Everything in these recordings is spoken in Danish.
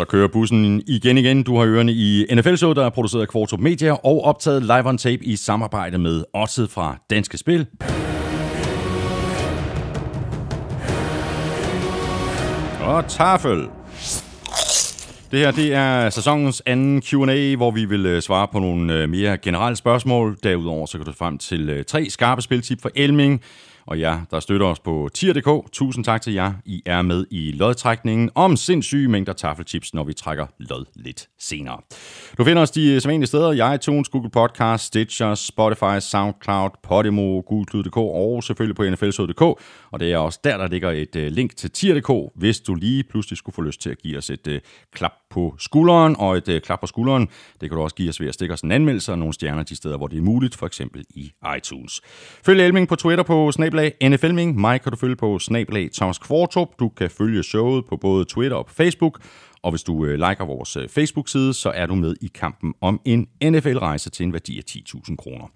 Så kører bussen igen igen. Du har ørerne i NFL-showet, der er produceret af Kvartrup Media og optaget live on tape i samarbejde med Odset fra Danske Spil. Og tafel. Det her det er sæsonens anden Q&A, hvor vi vil øh, svare på nogle øh, mere generelle spørgsmål. Derudover så kan du frem til øh, tre skarpe spiltip for Elming, og jer, der støtter os på tier.dk, tusind tak til jer. I er med i lodtrækningen om sindssyge mængder taffelchips, når vi trækker lod lidt senere. Du finder os de sædvanlige steder i iTunes, Google Podcast, Stitcher, Spotify, SoundCloud, Podimo, Google.dk og selvfølgelig på nflsod.dk. Og det er også der, der ligger et øh, link til tier.dk, hvis du lige pludselig skulle få lyst til at give os et øh, klap på skulderen. Og et øh, klap på skulderen, det kan du også give os ved at stikke os en anmeldelse og nogle stjerner de steder, hvor det er muligt, for eksempel i iTunes. Følg Elming på Twitter på snablag NFLming. Mig kan du følge på snablag Thomas Kvartrup. Du kan følge showet på både Twitter og på Facebook. Og hvis du øh, liker vores øh, Facebook-side, så er du med i kampen om en NFL-rejse til en værdi af 10.000 kroner.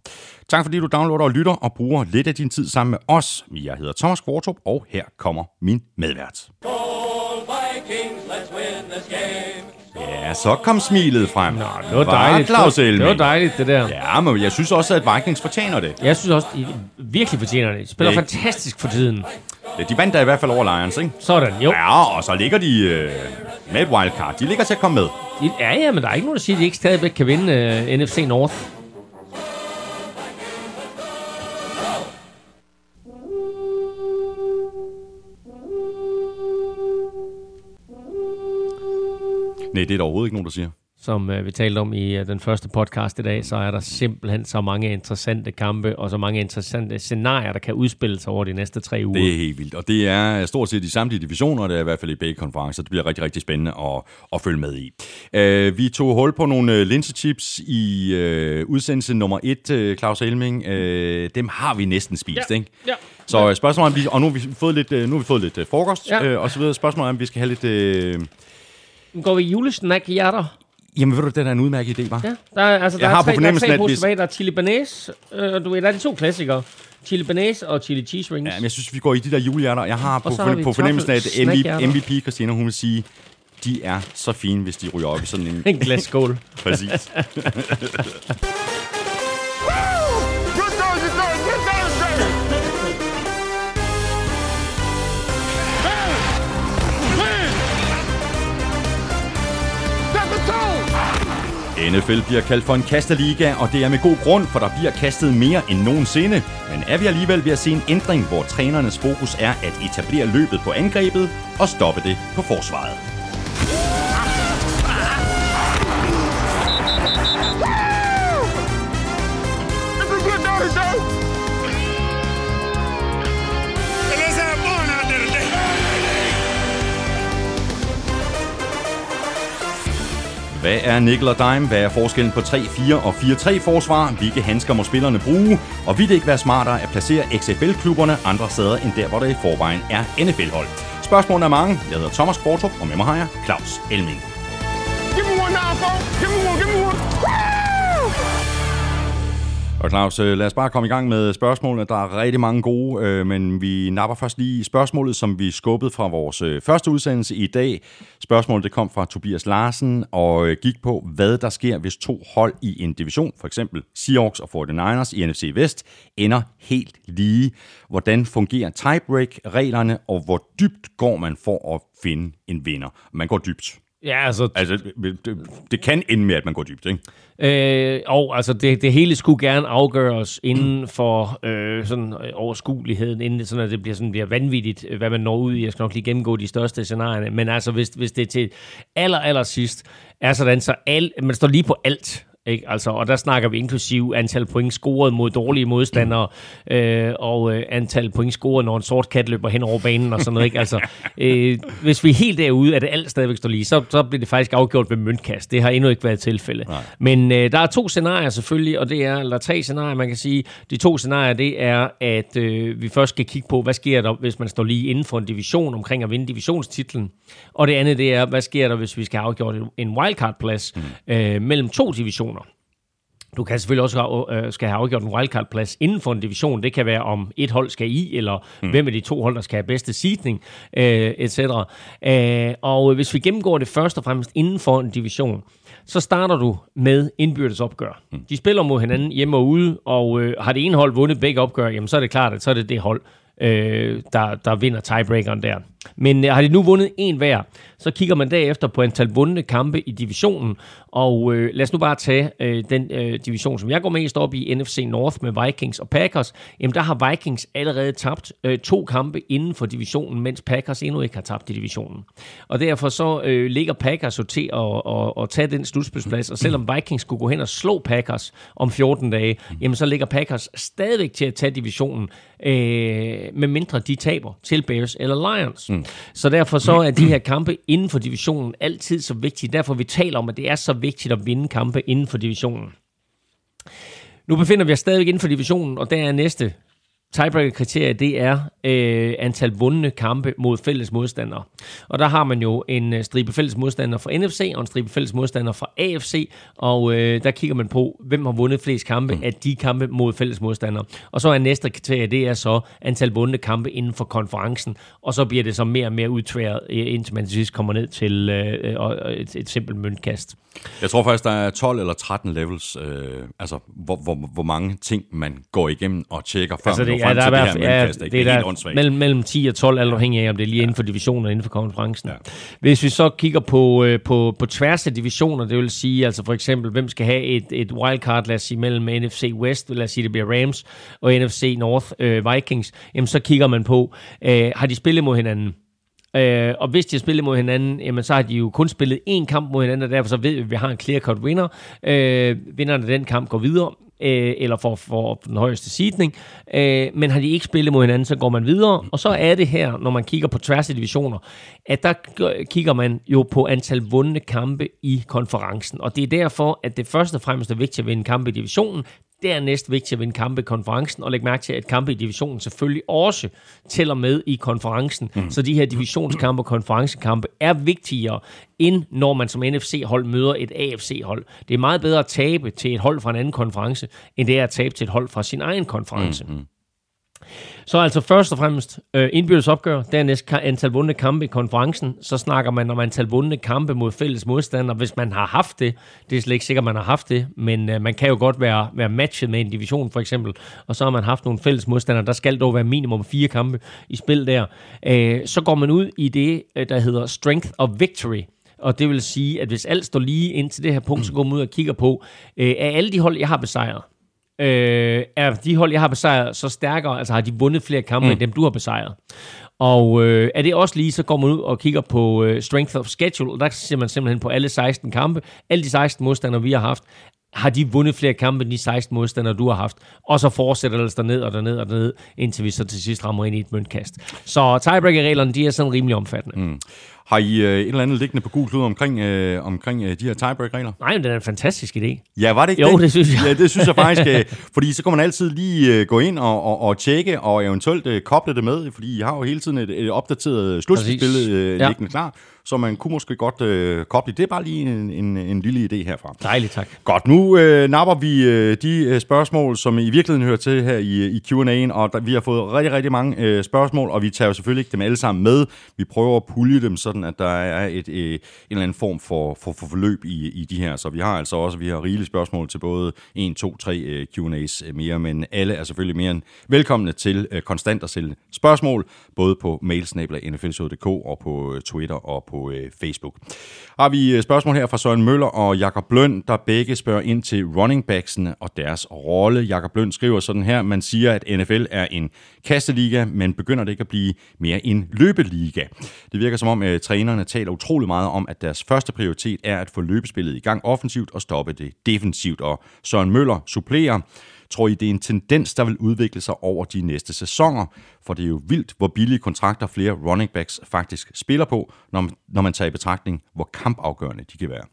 Tak fordi du downloader og lytter og bruger lidt af din tid sammen med os. Jeg hedder Thomas Kvartrup, og her kommer min medvært. Vikings, let's win this game. Ja, så kom smilet frem. Nå, Det var dejligt. Claus det, var, det var Elming. dejligt, det der. Ja, men jeg synes også, at Vikings fortjener det. Jeg synes også, de virkelig fortjener det. De spiller Det- fantastisk for tiden. De vandt da i hvert fald over Lions, ikke? Sådan, jo. Ja, og så ligger de øh, med et wildcard. De ligger til at komme med. Ja, ja, men der er ikke nogen, der siger, at de ikke stadigvæk kan vinde uh, NFC North. Nej, det er der overhovedet ikke nogen, der siger. Som uh, vi talte om i uh, den første podcast i dag, så er der simpelthen så mange interessante kampe og så mange interessante scenarier, der kan udspille sig over de næste tre uger. Det er helt vildt. Og det er stort set i samtlige divisioner, det er i hvert fald i begge konferencer. Det bliver rigtig, rigtig spændende at, at følge med i. Uh, vi tog hul på nogle uh, linsechips i uh, udsendelse nummer et, uh, Claus Elming. Uh, dem har vi næsten spist, Ja. ikke? Ja. Så uh, spørgsmålet er, om vi, og nu har vi fået lidt, uh, nu har vi fået lidt frokost, Ja. uh, og så videre. Spørgsmålet er, om vi skal have lidt... Nu går vi julesnack i hjerter. jamen ved du, det er en udmærket idé, var? Ja, der er, altså, der Jeg er har på tre, der er tre at tilbage. Der er chili banæs, øh, du ved, der er de to klassikere. Chili banæs og chili cheese rings. Ja, men jeg synes, vi går i de der julehjerter. Jeg har på, så har vi på fornemmelsen at MVP. MVP Christina, hun vil sige, de er så fine, hvis de ryger op i sådan en... En glasskål. Præcis. NFL bliver kaldt for en kasteliga, og det er med god grund, for der bliver kastet mere end nogensinde. Men er vi alligevel ved at se en ændring, hvor trænernes fokus er at etablere løbet på angrebet og stoppe det på forsvaret? Hvad er nickel og dime? Hvad er forskellen på 3-4 og 4-3 forsvar? Hvilke handsker må spillerne bruge? Og vil det ikke være smartere at placere XFL-klubberne andre steder end der, hvor der i forvejen er NFL-hold? Spørgsmålene er mange. Jeg hedder Thomas Kvartrup, og med mig har jeg Claus Elming. Give me one now. Give me one, give me one. Og Claus, øh, lad os bare komme i gang med spørgsmålene. Der er rigtig mange gode, øh, men vi napper først lige spørgsmålet, som vi skubbede fra vores øh, første udsendelse i dag. Spørgsmålet det kom fra Tobias Larsen og øh, gik på, hvad der sker, hvis to hold i en division, for eksempel Seahawks og 49ers i NFC Vest, ender helt lige. Hvordan fungerer tiebreak-reglerne, og hvor dybt går man for at finde en vinder? Man går dybt. Ja, altså, Altså, det, det kan ende med, at man går dybt, ikke? øh, og altså det, det hele skulle gerne afgøres inden for øh, sådan øh, overskueligheden, inden det, sådan, at det bliver, sådan, bliver vanvittigt, øh, hvad man når ud i. Jeg skal nok lige gennemgå de største scenarierne. Men altså, hvis, hvis det til aller, aller sidst er sådan, så al, man står lige på alt. Ikke? Altså, og der snakker vi inklusiv antal point scoret mod dårlige modstandere, øh, og øh, antal point scoret, når en sort kat løber hen over banen og sådan noget. Ikke? Altså, øh, hvis vi er helt derude, at det alt stadigvæk står lige, så, så bliver det faktisk afgjort ved møntkast. Det har endnu ikke været tilfælde. Men øh, der er to scenarier selvfølgelig, og det er, eller tre scenarier, man kan sige. De to scenarier, det er, at øh, vi først skal kigge på, hvad sker der, hvis man står lige inden for en division omkring at vinde divisionstitlen. Og det andet, det er, hvad sker der, hvis vi skal have afgjort en wildcard-plads mm. øh, mellem to divisioner. Du kan selvfølgelig også øh, skal have afgjort en wildcard-plads inden for en division. Det kan være, om et hold skal i, eller mm. hvem af de to hold, der skal have bedste seedning, øh, etc. Øh, og hvis vi gennemgår det først og fremmest inden for en division, så starter du med indbyrdes opgør. Mm. De spiller mod hinanden hjemme og ude, og øh, har det ene hold vundet begge opgør, jamen så er det klart, at så er det det hold, øh, der, der vinder tiebreakeren der. Men øh, har de nu vundet en hver, så kigger man derefter på antal vundne kampe i divisionen, og øh, lad os nu bare tage øh, den øh, division, som jeg går mest op i, NFC North med Vikings og Packers. Jamen der har Vikings allerede tabt øh, to kampe inden for divisionen, mens Packers endnu ikke har tabt i divisionen. Og derfor så øh, ligger Packers jo til at, at, at tage den slutspilsplads, og selvom Vikings skulle gå hen og slå Packers om 14 dage, jamen så ligger Packers stadigvæk til at tage divisionen, øh, med mindre de taber til Bears eller Lions. Mm. Så derfor så er de her kampe inden for divisionen altid så vigtige. Derfor vi taler om, at det er så vigtigt at vinde kampe inden for divisionen. Nu befinder vi os stadigvæk inden for divisionen, og der er næste tiebreaker-kriterie, det er øh, antal vundne kampe mod fælles modstandere. Og der har man jo en øh, stribe fælles modstandere fra NFC og en stribe fælles modstandere fra AFC, og øh, der kigger man på, hvem har vundet flest kampe af de kampe mod fælles modstandere. Og så er næste kriterie, det er så antal vundne kampe inden for konferencen, og så bliver det så mere og mere udtværet, øh, indtil man til sidst kommer ned til øh, øh, et, et simpelt møntkast. Jeg tror faktisk, der er 12 eller 13 levels, øh, altså hvor, hvor, hvor mange ting man går igennem og tjekker, før altså det, man ja, der er det her ja, det, det er, der mellem, mellem 10 og 12, alt afhængig af, om det er lige ja. inden for divisionen og inden for konferencen. Ja. Hvis vi så kigger på, øh, på, på tværs af divisioner, det vil sige, altså for eksempel, hvem skal have et, et wildcard, lad os sige, mellem NFC West, lad os sige, det bliver Rams, og NFC North øh, Vikings, jamen så kigger man på, øh, har de spillet mod hinanden? Øh, og hvis de har spillet mod hinanden, jamen, så har de jo kun spillet én kamp mod hinanden, og derfor så ved vi, at vi har en clear-cut winner. Øh, vinderen af den kamp går videre, øh, eller for, for den højeste sidning. Øh, men har de ikke spillet mod hinanden, så går man videre. Og så er det her, når man kigger på tværs af divisioner, at der kigger man jo på antal vundne kampe i konferencen. Og det er derfor, at det først og fremmest er vigtigt at vinde kampe i divisionen. Dernæst vigtigt at vinde kampe i konferencen, og læg mærke til, at kampe i divisionen selvfølgelig også tæller med i konferencen. Mm. Så de her divisionskampe og konferencekampe er vigtigere, end når man som NFC-hold møder et AFC-hold. Det er meget bedre at tabe til et hold fra en anden konference, end det er at tabe til et hold fra sin egen konference. Mm. Så altså først og fremmest øh, indbyrdes opgør, dernæst antal vundne kampe i konferencen, så snakker man om antal vundne kampe mod fælles modstandere, hvis man har haft det. Det er slet ikke sikkert, man har haft det, men øh, man kan jo godt være, være matchet med en division for eksempel, og så har man haft nogle fælles modstandere. Der skal dog være minimum fire kampe i spil der. Øh, så går man ud i det, øh, der hedder Strength of Victory, og det vil sige, at hvis alt står lige ind til det her punkt, så går man ud og kigger på, øh, af alle de hold, jeg har besejret, øh, er de hold, jeg har besejret, så stærkere, altså har de vundet flere kampe, mm. end dem, du har besejret. Og øh, er det også lige, så går man ud og kigger på øh, strength of schedule, og der ser man simpelthen på alle 16 kampe. Alle de 16 modstandere, vi har haft, har de vundet flere kampe end de 16 modstandere, du har haft. Og så fortsætter det derned og derned og derned, indtil vi så til sidst rammer ind i et møntkast. Så tiebreaker-reglerne, de er sådan rimelig omfattende. Mm. Har I øh, et eller andet liggende på gul klud omkring, øh, omkring øh, de her tiebreak-regler? Nej, men det er en fantastisk idé. Ja, var det ikke jo, det? det synes jeg. Ja, det synes jeg faktisk. Øh, fordi så kan man altid lige øh, gå ind og, og, og tjekke, og eventuelt øh, koble det med, fordi I har jo hele tiden et, et opdateret slutspil øh, ja. liggende klar så man kunne måske godt øh, koble. Det er bare lige en, en, en lille idé herfra. Dejligt, tak. Godt, nu øh, napper vi øh, de øh, spørgsmål, som i virkeligheden hører til her i, i Q&A'en, og der, vi har fået rigtig, rigtig mange øh, spørgsmål, og vi tager jo selvfølgelig ikke dem alle sammen med. Vi prøver at pulje dem, sådan at der er et, øh, en eller anden form for, for, for forløb i, i de her. Så vi har altså også vi har rigelige spørgsmål til både 1, 2, 3 øh, Q&A's mere, men alle er selvfølgelig mere end velkomne til øh, konstant at stille spørgsmål, både på mailsnabla.nflshow.dk og på øh, Twitter og på på øh, Facebook. Har vi øh, spørgsmål her fra Søren Møller og Jakob Bløn, der begge spørger ind til running backsene og deres rolle. Jakob Bløn skriver sådan her, man siger, at NFL er en kasteliga, men begynder det ikke at blive mere en løbeliga. Det virker som om, at trænerne taler utrolig meget om, at deres første prioritet er at få løbespillet i gang offensivt og stoppe det defensivt. Og Søren Møller supplerer, Tror I, det er en tendens, der vil udvikle sig over de næste sæsoner? For det er jo vildt, hvor billige kontrakter flere running backs faktisk spiller på, når man, når man tager i betragtning, hvor kampafgørende de kan være.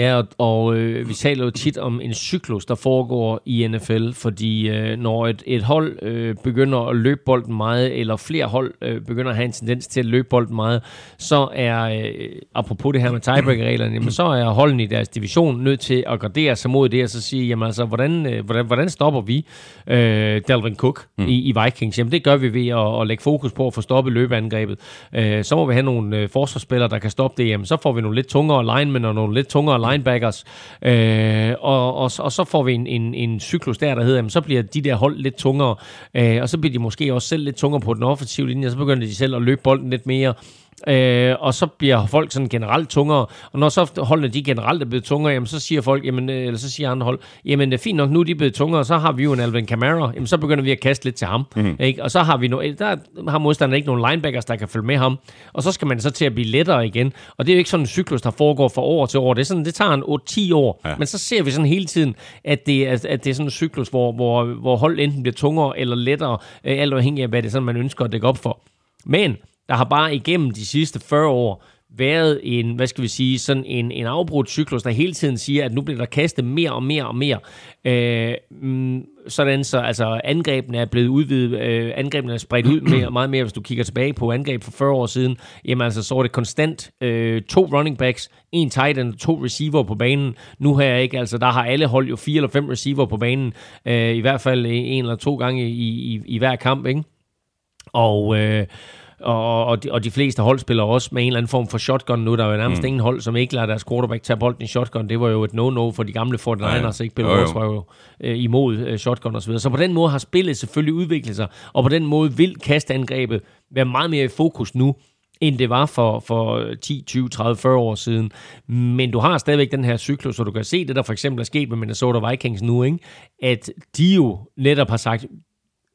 Ja, og, og øh, vi taler jo tit om en cyklus, der foregår i NFL, fordi øh, når et, et hold øh, begynder at løbe bolden meget, eller flere hold øh, begynder at have en tendens til at løbe bolden meget, så er, øh, apropos det her med tiebreaker-reglerne, jamen, så er holdene i deres division nødt til at gardere sig mod det, og så sige, jamen altså, hvordan, øh, hvordan, hvordan stopper vi øh, Dalvin Cook mm. i, i Vikings? Jamen det gør vi ved at, at lægge fokus på at få stoppet løbeangrebet. Øh, så må vi have nogle øh, forsvarsspillere, der kan stoppe det, jamen så får vi nogle lidt tungere linemen og nogle lidt tungere linebackers, øh, og, og, og så får vi en, en, en cyklus der, der hedder, jamen, så bliver de der hold lidt tungere, øh, og så bliver de måske også selv lidt tungere på den offensive linje, og så begynder de selv at løbe bolden lidt mere, Øh, og så bliver folk sådan generelt tungere. Og når så holdene de generelt er blevet tungere, jamen, så siger folk, jamen, øh, eller så siger andre hold, jamen det er fint nok, nu er de blevet tungere, så har vi jo en Alvin Kamara, jamen så begynder vi at kaste lidt til ham. Mm-hmm. Ikke? Og så har vi no, der har modstanderen ikke nogen linebackers, der kan følge med ham. Og så skal man så til at blive lettere igen. Og det er jo ikke sådan en cyklus, der foregår fra år til år. Det, er sådan, det tager en 8-10 år. Ja. Men så ser vi sådan hele tiden, at det, at, at det er sådan en cyklus, hvor, hvor, hvor hold enten bliver tungere eller lettere, øh, alt afhængig af, hvad det er, sådan, man ønsker at dække op for. Men der har bare igennem de sidste 40 år været en, hvad skal vi sige, sådan en, en afbrudt cyklus, der hele tiden siger, at nu bliver der kastet mere og mere og mere. Øh, mm, sådan så altså angrebene er blevet udvidet, øh, angrebene er spredt ud mere, meget mere, hvis du kigger tilbage på angreb for 40 år siden, jamen altså så var det konstant øh, to running backs, en tight end og to receiver på banen. Nu her ikke, altså der har alle hold jo fire eller fem receiver på banen, øh, i hvert fald en eller to gange i, i, i hver kamp, ikke? Og øh, og, og, de, og de fleste hold spiller også med en eller anden form for shotgun nu. Der er jo nærmest mm. ingen hold, som ikke lader deres quarterback tage bolden i shotgun. Det var jo et no-no for de gamle 49ers, ja, ja. ikke? Bill Walsh var jo øh, imod øh, shotgun og så videre. Så på den måde har spillet selvfølgelig udviklet sig, og på den måde vil kastangrebet være meget mere i fokus nu, end det var for, for 10, 20, 30, 40 år siden. Men du har stadigvæk den her cyklus, så du kan se det, der for eksempel er sket med Minnesota Vikings nu, ikke? at de jo netop har sagt,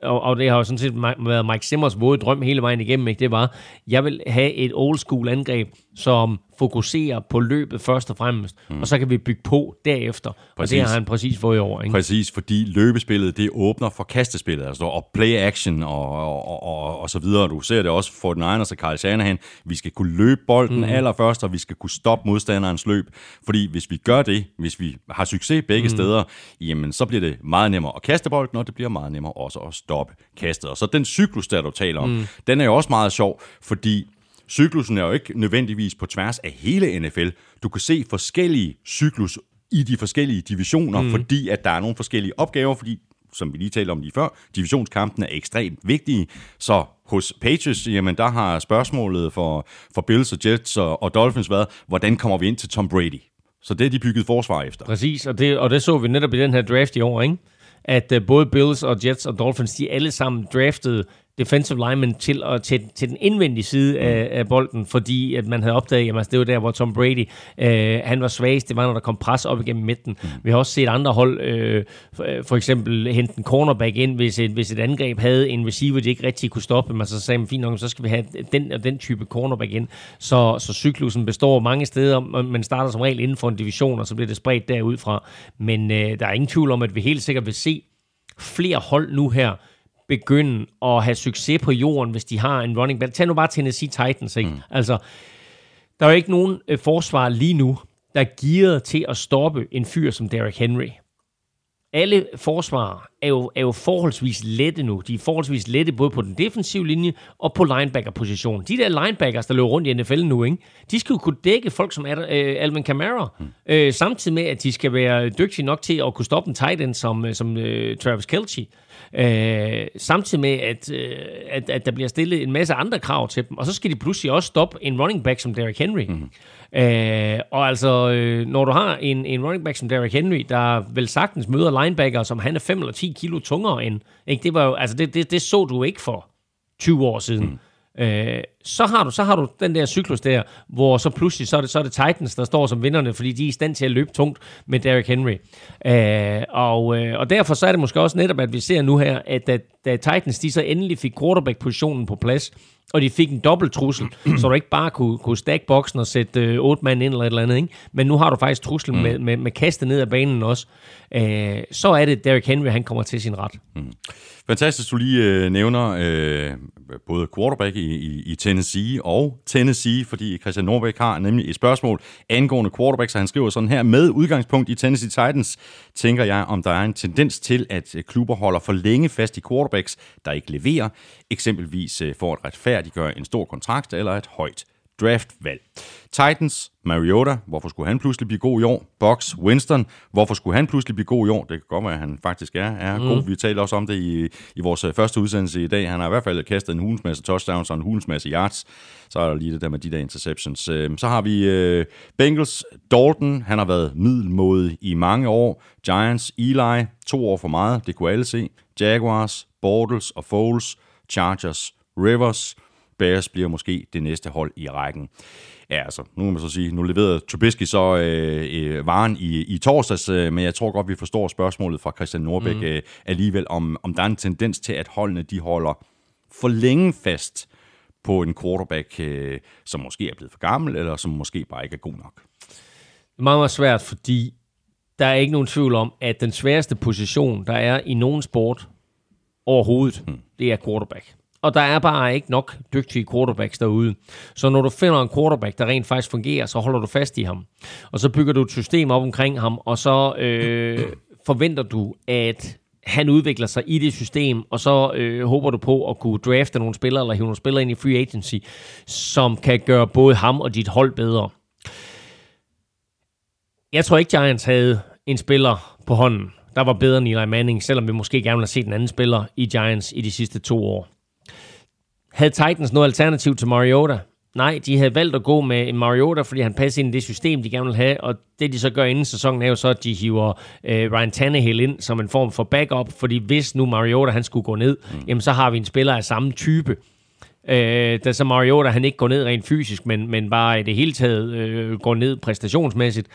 og, og det har jo sådan set været Mike Simmers våde drøm hele vejen igennem, ikke? det var, jeg vil have et old school angreb, som fokuserer på løbet først og fremmest, mm. og så kan vi bygge på derefter. Præcis. Og det har han præcis fået i år. Ikke? Præcis, fordi løbespillet, det åbner for kastespillet, altså og play action og, og, og, og så videre. Du ser det også for den egen og Carl Shanahan. Vi skal kunne løbe bolden mm. allerførst, og vi skal kunne stoppe modstanderens løb. Fordi hvis vi gør det, hvis vi har succes begge mm. steder, jamen så bliver det meget nemmere at kaste bolden, og det bliver meget nemmere også at stoppe kastet. Og så den cyklus, der du taler om, mm. den er jo også meget sjov, fordi Cyklusen er jo ikke nødvendigvis på tværs af hele NFL. Du kan se forskellige cyklus i de forskellige divisioner, mm. fordi at der er nogle forskellige opgaver, fordi som vi lige talte om lige før, divisionskampen er ekstremt vigtige. Så hos Patriots, jamen der har spørgsmålet for, for Bills og Jets og, og Dolphins været, hvordan kommer vi ind til Tom Brady? Så det er de bygget forsvar efter. Præcis, og det, og det så vi netop i den her draft i år, ikke? at uh, både Bills og Jets og Dolphins, de alle sammen draftede defensive lineman til, og, til, til den indvendige side af, mm. af bolden, fordi at man havde opdaget, at altså, det var der, hvor Tom Brady, øh, han var svagest, det var, når der kom pres op igennem midten. Mm. Vi har også set andre hold, øh, for, for eksempel hente en cornerback ind, hvis et, hvis et angreb havde en receiver, de ikke rigtig kunne stoppe, men så sagde man, fint nok, så skal vi have den og den type cornerback ind. Så, så cyklusen består mange steder, man starter som regel inden for en division, og så bliver det spredt derudfra. Men øh, der er ingen tvivl om, at vi helt sikkert vil se flere hold nu her, begynde at have succes på jorden, hvis de har en running back. Tag nu bare Tennessee Titans, ikke? Mm. Altså, der er jo ikke nogen øh, forsvar lige nu, der er gearet til at stoppe en fyr som Derrick Henry. Alle forsvar er jo, er jo forholdsvis lette nu. De er forholdsvis lette både på den defensive linje og på linebacker-positionen. De der linebackers, der løber rundt i NFL nu, ikke? de skal jo kunne dække folk som øh, Alvin Kamara, mm. øh, samtidig med, at de skal være dygtige nok til at kunne stoppe en tight end som, øh, som øh, Travis Kelce. Øh, samtidig med, at, øh, at, at der bliver stillet en masse andre krav til dem, og så skal de pludselig også stoppe en running back som Derrick Henry. Mm. Øh, og altså, øh, når du har en, en running back som Derrick Henry, der vel sagtens møder linebacker, som han er 5 eller 10 kilo tungere end, ikke? Det, var jo, altså det, det, det så du ikke for 20 år siden. Mm øh, så, har du, så har du den der cyklus der, hvor så pludselig så er, det, så er det Titans, der står som vinderne, fordi de er i stand til at løbe tungt med Derrick Henry. Øh, og, øh, og derfor så er det måske også netop, at vi ser nu her, at da, da Titans de så endelig fik quarterback-positionen på plads, og de fik en dobbelt trussel, så du ikke bare kunne, kunne stack boksen og sætte øh, otte mand ind eller et eller andet. Ikke? Men nu har du faktisk truslen mm. med, med, med kastet ned af banen også. Øh, så er det Derrick Henry, han kommer til sin ret. Mm. Fantastisk, du lige øh, nævner øh, både quarterback i, i, i Tennessee og Tennessee, fordi Christian Norbæk har nemlig et spørgsmål angående quarterback, så han skriver sådan her, med udgangspunkt i Tennessee Titans, tænker jeg, om der er en tendens til, at øh, klubber holder for længe fast i quarterbacks, der ikke leverer, eksempelvis øh, for at retfærdiggøre en stor kontrakt eller et højt draftvalg. Titans, Mariota, hvorfor skulle han pludselig blive god i år? Box, Winston, hvorfor skulle han pludselig blive god i år? Det kan godt være, at han faktisk er, er mm. god. Vi talte også om det i, i vores øh, første udsendelse i dag. Han har i hvert fald kastet en hulens masse touchdowns og en hulens masse yards. Så er der lige det der med de der interceptions. Øhm, så har vi uh, Bengals, Dalton. Han har været middelmåde i mange år. Giants, Eli, to år for meget. Det kunne alle se. Jaguars, Bortles og Foles. Chargers, Rivers. Bears bliver måske det næste hold i rækken. Ja, altså, nu må man så sige, nu leverede Trubisky så øh, øh, varen i, i torsdags, øh, men jeg tror godt, vi forstår spørgsmålet fra Christian Norbæk mm. øh, alligevel, om, om der er en tendens til, at holdene de holder for længe fast på en quarterback, øh, som måske er blevet for gammel, eller som måske bare ikke er god nok. Det er meget, meget svært, fordi der er ikke nogen tvivl om, at den sværeste position, der er i nogen sport overhovedet, mm. det er quarterback og der er bare ikke nok dygtige quarterbacks derude. Så når du finder en quarterback, der rent faktisk fungerer, så holder du fast i ham. Og så bygger du et system op omkring ham, og så øh, forventer du, at han udvikler sig i det system, og så øh, håber du på at kunne drafte nogle spillere, eller hive nogle spillere ind i free agency, som kan gøre både ham og dit hold bedre. Jeg tror ikke, Giants havde en spiller på hånden, der var bedre end Eli Manning, selvom vi måske gerne vil have set en anden spiller i Giants i de sidste to år. Havde Titans noget alternativ til Mariota? Nej, de havde valgt at gå med en Mariota, fordi han passer ind i det system, de gerne vil have, og det de så gør inden sæsonen er jo så, at de hiver øh, Ryan Tannehill ind som en form for backup, fordi hvis nu Mariota han skulle gå ned, mm. jamen så har vi en spiller af samme type. Øh, da så Mariota han ikke går ned rent fysisk, men, men bare i det hele taget øh, går ned præstationsmæssigt,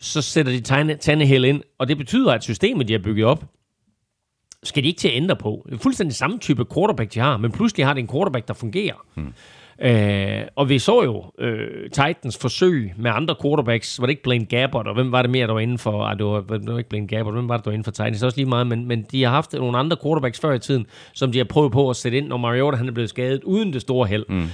så sætter de Tannehill ind, og det betyder, at systemet, de har bygget op, skal de ikke til at ændre på. Det er fuldstændig samme type quarterback, de har, men pludselig har det en quarterback, der fungerer. Hmm. Øh, og vi så jo øh, Titans forsøg med andre quarterbacks. Var det ikke Blaine Gabbert, og hvem var det mere, der var inden for... Ej, det var, det var ikke Blaine Gabbert, hvem var det, der var inden for Titans? Det er også lige meget, men, men de har haft nogle andre quarterbacks før i tiden, som de har prøvet på at sætte ind, når Mariota han er blevet skadet, uden det store held. Mm.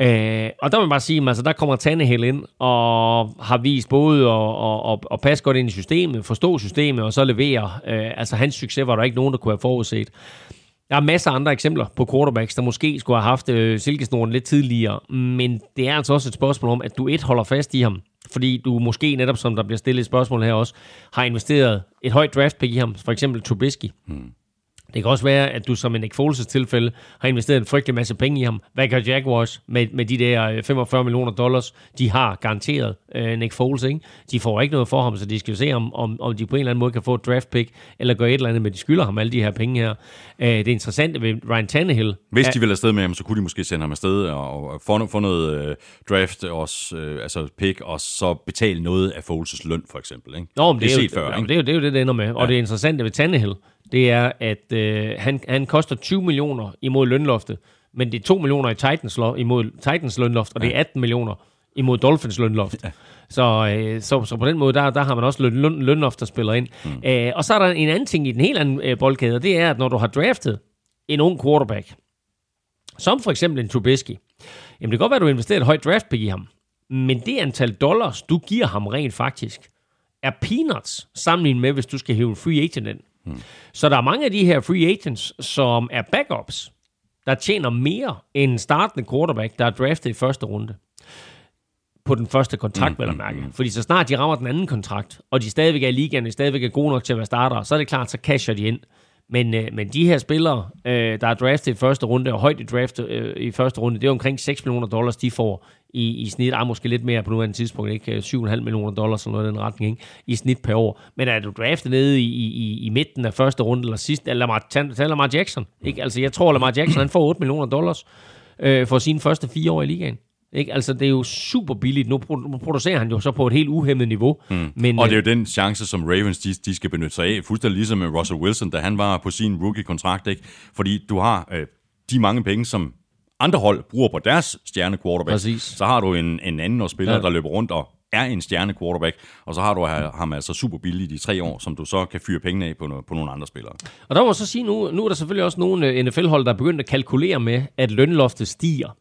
Øh, og der vil man bare sige, altså der kommer Tannehill ind og har vist både at, at, at, at passe godt ind i systemet, forstå systemet og så levere. Øh, altså hans succes var der ikke nogen, der kunne have forudset. Der er masser af andre eksempler på quarterbacks, der måske skulle have haft øh, silkesnoren lidt tidligere, men det er altså også et spørgsmål om, at du et holder fast i ham, fordi du måske netop, som der bliver stillet et spørgsmål her også, har investeret et højt draft pick i ham, for eksempel Trubisky. Hmm. Det kan også være, at du som en Nick Foles' tilfælde har investeret en frygtelig masse penge i ham. Hvad gør Jaguars med, med de der 45 øh, millioner dollars, de har garanteret uh, Nick Foles, ikke? De får ikke noget for ham, så de skal jo se, om, om, om de på en eller anden måde kan få et draft pick, eller gøre et eller andet, men de skylder ham alle de her penge her. Uh, det interessante ved Ryan Tannehill... Hvis de vil afsted med ham, så kunne de måske sende ham afsted og, og få, få noget uh, draft, også, uh, altså pick, og så betale noget af Foles' løn, for eksempel. Ikke? Nå, men det, det, er jo, før, ikke? det, er jo, det er jo det, det ender med. Ja. Og det interessante ved Tannehill, det er, at øh, han, han koster 20 millioner imod lønloftet, men det er 2 millioner i Titans, imod Titans lønloft, og ja. det er 18 millioner imod Dolphins lønloft. Ja. Så, øh, så, så på den måde, der, der har man også løn, løn, lønloft, der spiller ind. Mm. Æh, øh, og så er der en anden ting i den helt anden øh, boldkæde, og det er, at når du har draftet en ung quarterback, som for eksempel en Trubisky, jamen det kan godt være, at du investerer et højt draft pick i ham, men det antal dollars, du giver ham rent faktisk, er peanuts sammenlignet med, hvis du skal hæve en free agent ind. Hmm. Så der er mange af de her free agents, som er backups, der tjener mere end startende quarterback, der er draftet i første runde. På den første kontrakt, mm, vel at mærke. Mm, Fordi så snart de rammer den anden kontrakt, og de stadigvæk er i ligaen, de stadigvæk er gode nok til at være starter, så er det klart, så casher de ind. Men, øh, men de her spillere, øh, der er draftet i første runde, og højt i draft øh, i første runde, det er omkring 6 millioner dollars, de får i, i snit. Ah, måske lidt mere på nuværende tidspunkt, ikke? 7,5 millioner dollars eller noget i den retning, ikke? i snit per år. Men er du draftet nede i, i, i midten af første runde, eller sidst, eller Lamar, tag Lamar Jackson, ikke? Altså, jeg tror, Lamar Jackson, han får 8 millioner dollars øh, for sine første fire år i ligaen. Ikke? Altså, det er jo super billigt. Nu producerer han jo så på et helt uhemmet niveau. Mm. Men, og det er jo øh, den chance, som Ravens de, de skal benytte sig af. Fuldstændig ligesom med Russell Wilson, da han var på sin rookie-kontrakt. Ikke? Fordi du har øh, de mange penge, som andre hold bruger på deres stjerne quarterback, Præcis. så har du en, en anden spiller, ja. Der løber rundt og er en stjerne quarterback, og så har du ham altså super billigt i tre år, som du så kan fyre pengene af på, no, på nogle andre spillere. Og der må så sige, nu, nu er der selvfølgelig også nogle øh, NFL-hold, der er begyndt at kalkulere med, at lønloftet stiger.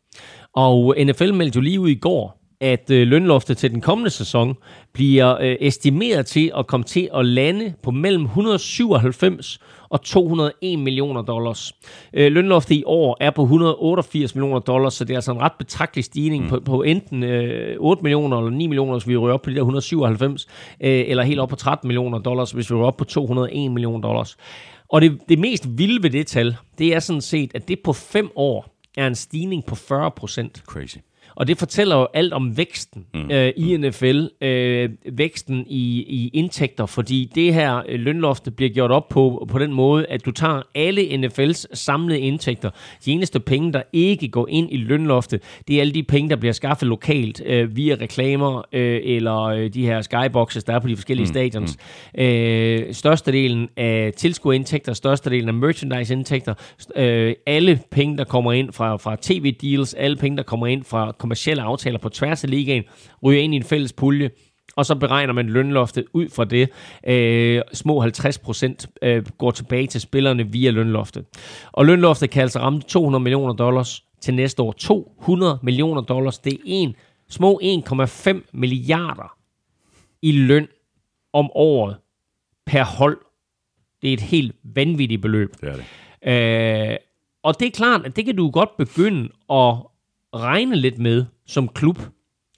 Og NFL meldte jo lige ud i går, at øh, lønloftet til den kommende sæson bliver øh, estimeret til at komme til at lande på mellem 197 og 201 millioner dollars. Øh, lønloftet i år er på 188 millioner dollars, så det er altså en ret betragtelig stigning mm. på, på enten øh, 8 millioner eller 9 millioner, hvis vi rører op på de der 197, øh, eller helt op på 13 millioner dollars, hvis vi rører op på 201 millioner dollars. Og det, det mest vilde ved det tal, det er sådan set, at det på fem år er en stigning på 40 procent. Crazy. Og det fortæller jo alt om væksten mm. øh, i NFL, øh, væksten i, i indtægter, fordi det her øh, lønlofte bliver gjort op på, på den måde, at du tager alle NFL's samlede indtægter. De eneste penge, der ikke går ind i lønloftet, det er alle de penge, der bliver skaffet lokalt øh, via reklamer øh, eller øh, de her skyboxes, der er på de forskellige mm. stadions. Mm. Øh, størstedelen af tilskuerindtægter, størstedelen af merchandise-indtægter, øh, alle penge, der kommer ind fra, fra tv-deals, alle penge, der kommer ind fra kommersielle aftaler på tværs af ligaen, ryger ind i en fælles pulje, og så beregner man lønloftet ud fra det. Øh, små 50 procent øh, går tilbage til spillerne via lønloftet. Og lønloftet kan altså ramme 200 millioner dollars til næste år. 200 millioner dollars, det er en, små 1,5 milliarder i løn om året per hold. Det er et helt vanvittigt beløb. Det er det. Øh, og det er klart, at det kan du godt begynde at regne lidt med som klub,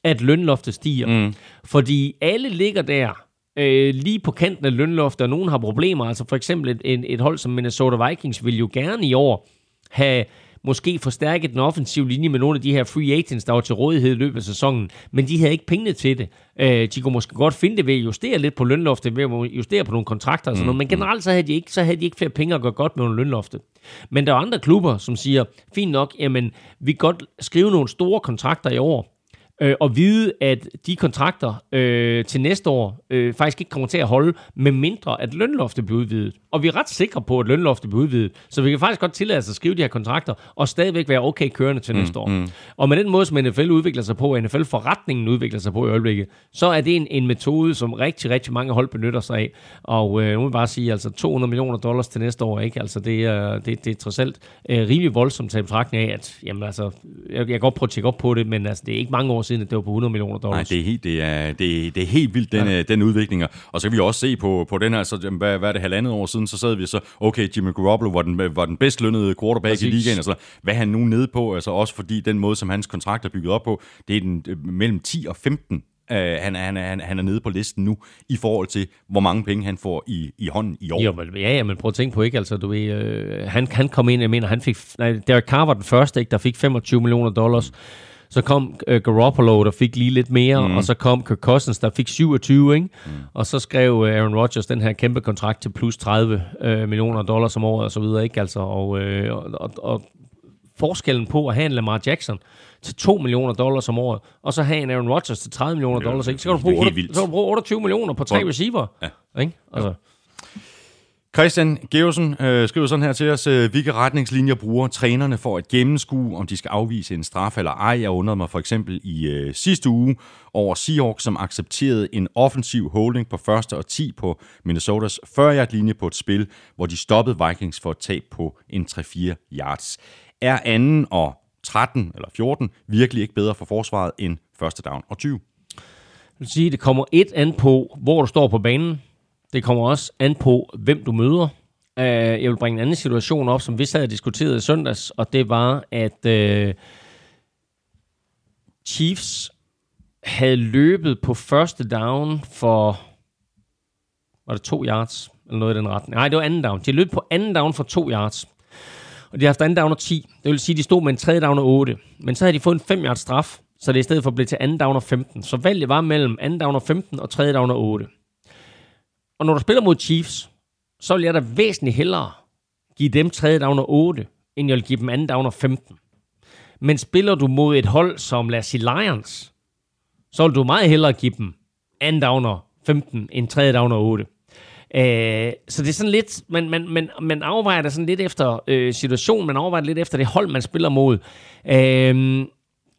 at lønloftet stiger. Mm. Fordi alle ligger der øh, lige på kanten af lønloftet, og nogen har problemer. Altså for eksempel et, et, et hold som Minnesota Vikings vil jo gerne i år have måske forstærket den offensive linje med nogle af de her free agents, der var til rådighed i løbet af sæsonen, men de havde ikke pengene til det. Øh, de kunne måske godt finde det ved at justere lidt på lønloftet, ved at justere på nogle kontrakter og sådan noget, men generelt så havde, de ikke, så havde de ikke flere penge at gøre godt med under lønloftet. Men der er andre klubber, som siger, fint nok, jamen, vi kan godt skrive nogle store kontrakter i år, øh, og vide, at de kontrakter øh, til næste år øh, faktisk ikke kommer til at holde, med mindre at lønloftet bliver udvidet. Og vi er ret sikre på, at lønloftet bliver udvidet, så vi kan faktisk godt tillade os at skrive de her kontrakter, og stadigvæk være okay kørende til næste år. Mm. Og med den måde, som NFL udvikler sig på, og NFL-forretningen udvikler sig på i øjeblikket, så er det en, en metode, som rigtig, rigtig mange hold benytter sig af. Og øh, nu vil bare sige, altså 200 millioner dollars til næste år, ikke? Altså det er, det, det er trods alt øh, rimelig voldsomt til betragtning af, at jamen, altså, jeg, jeg kan godt prøve at tjekke op på det, men altså, det er ikke mange år siden, at det var på 100 millioner Nej, dollars. det er helt, det er, det, er- det er helt vildt, den, ja. den udvikling. Og så kan vi også se på, på den her, så, hvad, hvad er det, halvandet år siden, så sad vi så, okay, Jimmy Garoppolo var den, var den bedst lønnede quarterback Præcis. i ligaen, og så, hvad er han nu nede på? Altså også fordi den måde, som hans kontrakt er bygget op på, det er den, øh, mellem 10 og 15 Uh, han, er- han, han, han er nede på listen nu, i forhold til, hvor mange penge han får i, i hånden i år. Jo, men, ja, ja, men prøv at tænke på, ikke? Altså, du ved, øh, han, han kom ind, jeg mener, han fik, nej, Derek Carr var den første, ikke, der fik 25 millioner dollars. Så kom øh, Garoppolo, der fik lige lidt mere, mm. og så kom Kirk Cousins, der fik 27, ikke? Mm. Og så skrev øh, Aaron Rodgers den her kæmpe kontrakt til plus 30 øh, millioner dollars om året, og så videre, ikke? Altså, og, øh, og, og, og forskellen på at have en Lamar Jackson til 2 millioner dollars om året, og så have en Aaron Rodgers til 30 millioner dollars, ikke? Så kan, du bruge, helt 8, vildt. så kan du bruge 28 millioner på tre receiver. Ja. Ikke? Altså, Christian Geusen øh, skriver sådan her til os, øh, hvilke retningslinjer bruger trænerne for at gennemskue, om de skal afvise en straf eller ej. Jeg undrede mig for eksempel i øh, sidste uge over Seahawks, som accepterede en offensiv holding på første og 10 på Minnesotas 40-yard linje på et spil, hvor de stoppede Vikings for et tab på en 3-4 yards. Er anden og 13 eller 14 virkelig ikke bedre for forsvaret end første down og 20? Jeg vil sige, det kommer et an på, hvor du står på banen. Det kommer også an på, hvem du møder. Uh, jeg vil bringe en anden situation op, som vi sad og diskuterede i søndags, og det var, at uh, Chiefs havde løbet på første down for, var det to yards, eller noget i den retning. Nej, det var anden down. De løb på anden down for to yards. Og de har haft anden down og 10. Det vil sige, at de stod med en tredje down og 8. Men så havde de fået en 5 yards straf, så det i stedet for blev til anden down og 15. Så valget var mellem anden down og 15 og tredje down og 8. Og når du spiller mod Chiefs, så vil jeg da væsentligt hellere give dem tredje down og 8, end jeg vil give dem anden down og 15. Men spiller du mod et hold som, lad os sige, Lions, så vil du meget hellere give dem anden down og 15 end tredje down og 8. Øh, så det er sådan lidt, man, man, man, man afvejer det sådan lidt efter øh, situationen, man afvejer det lidt efter det hold, man spiller mod. Øh,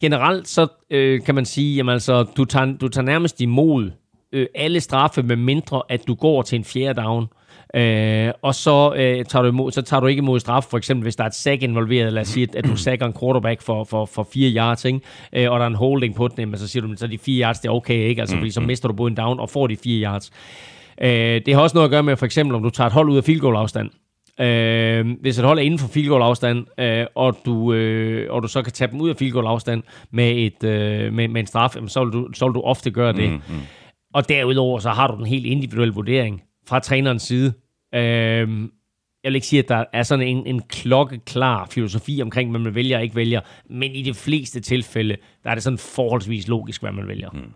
generelt så øh, kan man sige, jamen altså, du tager, du tager nærmest imod øh, alle straffe, med mindre at du går til en fjerde down. Øh, og så, øh, tager du imod, så tager du ikke imod straf, for eksempel hvis der er et sack involveret, lad os sige, at, du sacker en quarterback for, for, for fire yards, ikke? Øh, og der er en holding på den, men så siger du, så de fire yards, det er okay, ikke? Altså, fordi så mister du både en down og får de fire yards. Øh, det har også noget at gøre med, for eksempel, om du tager et hold ud af field goal afstand. Øh, hvis et hold er inden for field goal afstand, øh, og, du, øh, og du så kan tage dem ud af field goal afstand med, et, øh, med, med en straf, så vil, du, så vil du ofte gøre det. Mm-hmm. Og derudover så har du den helt individuelle vurdering fra trænerens side. Øhm, jeg vil ikke sige, at der er sådan en, en klokkeklar filosofi omkring, hvad man vælger og ikke vælger, men i de fleste tilfælde, der er det sådan forholdsvis logisk, hvad man vælger. Hmm.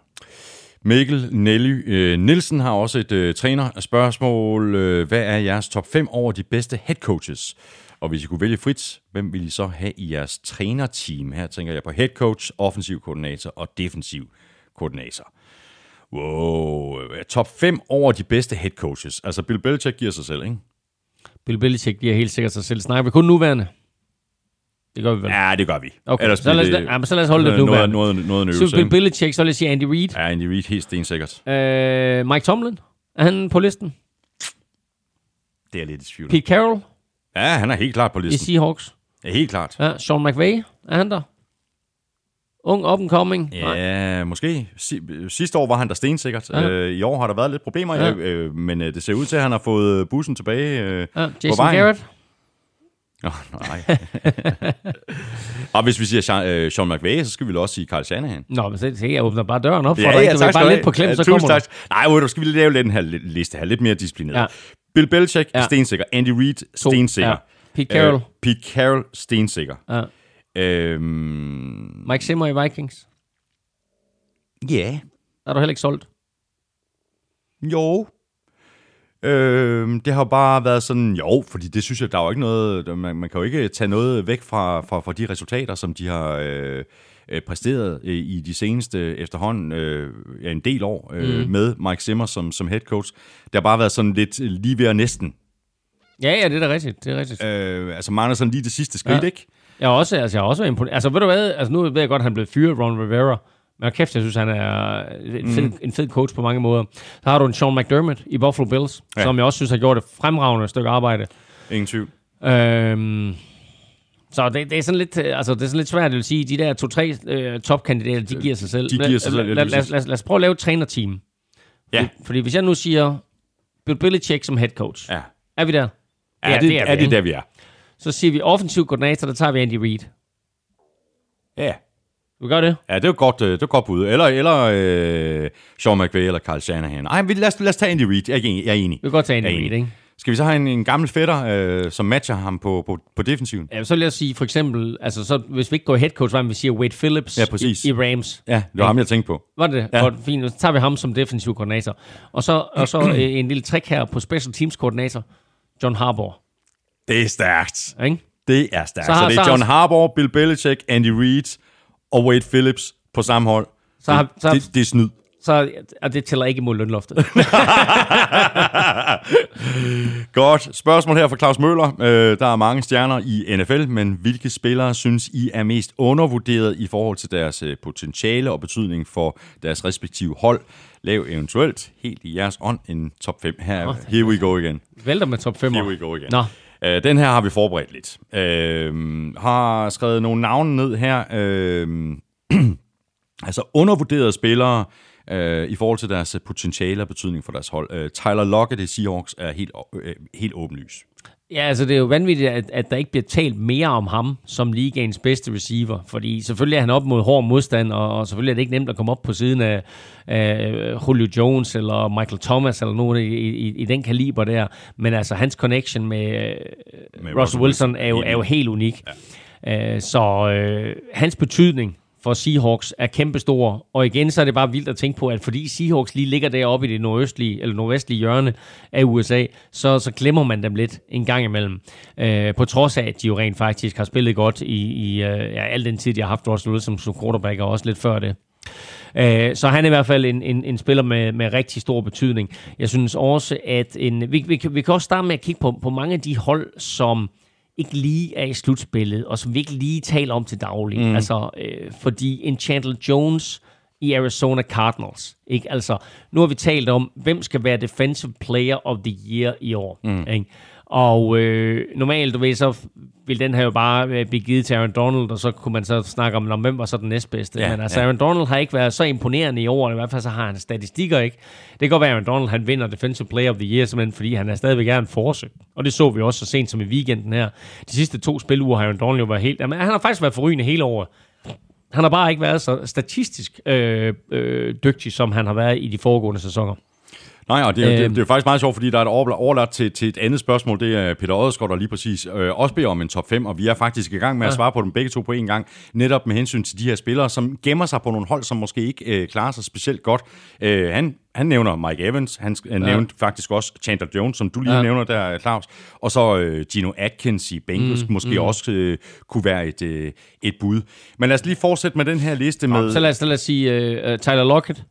Mikkel Nelly øh, Nielsen har også et øh, trænerspørgsmål. Øh, hvad er jeres top 5 over de bedste head coaches? Og hvis I kunne vælge frit, hvem vil I så have i jeres trænerteam? Her tænker jeg på head coach, offensiv koordinator og defensiv koordinator. Wow, top 5 over de bedste head coaches. Altså Bill Belichick giver sig selv, ikke? Bill Belichick giver helt sikkert sig selv. Snakker vi kun nuværende? Det gør vi vel? Ja, det gør vi. Okay, Ellers så lad, os, det ja, men så lad os holde det nuværende. noget, noget, noget en Så Bill? Belichick, så vil jeg sige Andy Reid. Ja, Andy Reid, helt stensikkert. Øh, Mike Tomlin, er han på listen? Det er lidt i tvivl. Pete Carroll Ja, han er helt klart på i listen. Seahawks. Ja, helt klart. Ja, Sean McVay, er han der? Ung, up and coming. Nej. Ja, måske. Si- Sidste år var han der stensikkert. Ja. Øh, I år har der været lidt problemer, Ja. øh, men øh, det ser ud til, at han har fået bussen tilbage øh, Ja, på Jason vejen. Garrett. Oh, nej. og hvis vi siger Sean, øh, Sean McVay, så skal vi vel også sige Carl Shanahan. Nå, men så jeg åbner bare døren op for dig. Du er bare lidt på klem, så kommer tak. Nej, du, skal vi lave lidt den her li- liste her, lidt mere disciplineret. Ja. Bill Belichick, Ja. stensikker. Andy Reid, stensikker. Ja. Pete Carroll. Øh, Pete Carroll, stensikker. Ja. Øhm, Mike Zimmer i Vikings. ja, Er du heller ikke solgt? Jo. Øh, det har bare været sådan, jo, fordi det synes jeg, der er jo ikke noget, man, man kan jo ikke tage noget væk fra, fra, fra de resultater, som de har øh, øh, præsteret øh, i de seneste efterhånden øh, ja, en del år øh, mm. med Mike Zimmer som, som head coach. Det har bare været sådan lidt lige ved at næsten. Ja, ja, det er da rigtigt. Det er rigtigt. Øh, altså mangler sådan lige det sidste skridt, Ja. ikke? Jeg er også, altså, jeg er også imponeret. Altså, ved du hvad? Altså, nu ved jeg godt, at han blev fyret, Ron Rivera. Men kæft, jeg synes, han er en fed, mm. en fed coach på mange måder. Så har du en Sean McDermott i Buffalo Bills, ja. Ja. som jeg også synes har gjort et fremragende stykke arbejde. Ingen tvivl. Øhm, så det, det, er sådan lidt, øh, altså, det er sådan lidt svært, vil sige, de der to-tre øh, topkandidater, de giver sig selv. De giver sig selv, ja, Lad, lad, lad, lad, os prøve at lave et trænerteam. Ja. Fordi hvis jeg nu siger Bill Belichick som head coach, Ja. er vi der? Er, er, det, er, vi, er det ikke? der, vi er? Så siger vi offensiv koordinator, der tager vi Andy Reid. Ja. Du gør det? Ja, det er jo godt, øh, det er godt bud. Eller, eller øh, Sean McVay eller Carl Shanahan. Nej, lad os, lad os tage Andy Reid. Jeg er, enig- jeg er enig. Vi kan godt tage Andy Reid, ikke? Skal vi så have en, en gammel fætter, øh, som matcher ham på, på, på defensiven? Ja, så vil jeg sige for eksempel, altså så, hvis vi ikke går head coach, hvad vi siger Wade Phillips Ja, præcis. i, i Rams. Ja, det var ham, jeg tænkte på. Var det det? Ja. Ja. Godt, fint. Så tager vi ham som defensiv koordinator. Og så, og så øh, en lille trick her på special teams koordinator, John Harbaugh. Det er stærkt. Ikke? Det er stærkt. Så har- så det er John Harbaugh, Bill Belichick, Andy Reid og Wade Phillips på samme hold. Så har- det, så det, det er snyd. Så og det tæller ikke imod lønloftet. Godt. Spørgsmål her fra Claus Møller. Øh, der er mange stjerner i NFL, men hvilke spillere synes I er mest undervurderet i forhold til deres øh, potentiale og betydning for deres respektive hold? Lav eventuelt helt i jeres ånd en top 5. Her, here we go again. Vælter med top 5. Here we go again. Nå, Øh, den her har vi forberedt lidt. Øh, har skrevet nogle navne ned her. Øh, altså undervurderede spillere øh, i forhold til deres potentiale og betydning for deres hold. Øh, Tyler Lockett i Seahawks er helt, øh, helt åbenlys. Ja, altså det er jo vanvittigt, at, at der ikke bliver talt mere om ham som ligaens bedste receiver, fordi selvfølgelig er han op mod hård modstand, og, og selvfølgelig er det ikke nemt at komme op på siden af, af Julio Jones eller Michael Thomas eller nogen i, i, i den kaliber der, men altså hans connection med, med Russell, Russell Wilson er jo, er jo helt unik. Ja. Uh, så øh, hans betydning for Seahawks er kæmpestor. Og igen, så er det bare vildt at tænke på, at fordi Seahawks lige ligger deroppe i det nordøstlige, eller nordvestlige hjørne af USA, så, så glemmer man dem lidt en gang imellem. Øh, på trods af, at de jo rent faktisk har spillet godt i, i øh, ja, al den tid, de har haft Russell Wilson som quarterback, og også lidt før det. Øh, så han er i hvert fald en, en, en spiller med, med rigtig stor betydning. Jeg synes også, at en, vi, vi, vi kan også starte med at kigge på, på mange af de hold, som ikke lige er i slutspillet, og som vi ikke lige taler om til daglig. Mm. Altså, øh, fordi en Chandler Jones i Arizona Cardinals. Ikke? Altså, nu har vi talt om, hvem skal være Defensive Player of the Year i år. Mm. Ikke? Og øh, normalt, du ved, så vil den her jo bare øh, blive givet til Aaron Donald, og så kunne man så snakke om, om hvem var så den næstbedste. Ja, Men altså, ja. Aaron Donald har ikke været så imponerende i år, i hvert fald så har han statistikker ikke. Det kan godt være, at Aaron Donald han vinder Defensive Player of the Year, simpelthen fordi han er stadigvæk er en force. Og det så vi også så sent som i weekenden her. De sidste to spiluger har Aaron Donald jo været helt... Jamen, han har faktisk været forrygende hele året. Han har bare ikke været så statistisk øh, øh, dygtig, som han har været i de foregående sæsoner. Nej, og det, er, øhm, det, det er faktisk meget sjovt, fordi der er et overladt til, til et andet spørgsmål. Det er Peter Odesgaard, der lige præcis øh, også beder om en top 5, og vi er faktisk i gang med at svare på dem begge to på en gang, netop med hensyn til de her spillere, som gemmer sig på nogle hold, som måske ikke øh, klarer sig specielt godt. Øh, han, han nævner Mike Evans, han ja. nævnte faktisk også Chandler Jones, som du lige ja. nævner der, Claus, og så øh, Gino Atkins i Bengals, mm, måske mm. også øh, kunne være et, øh, et bud. Men lad os lige fortsætte med den her liste med... så lad os, lad os sige uh, Tyler Lockett.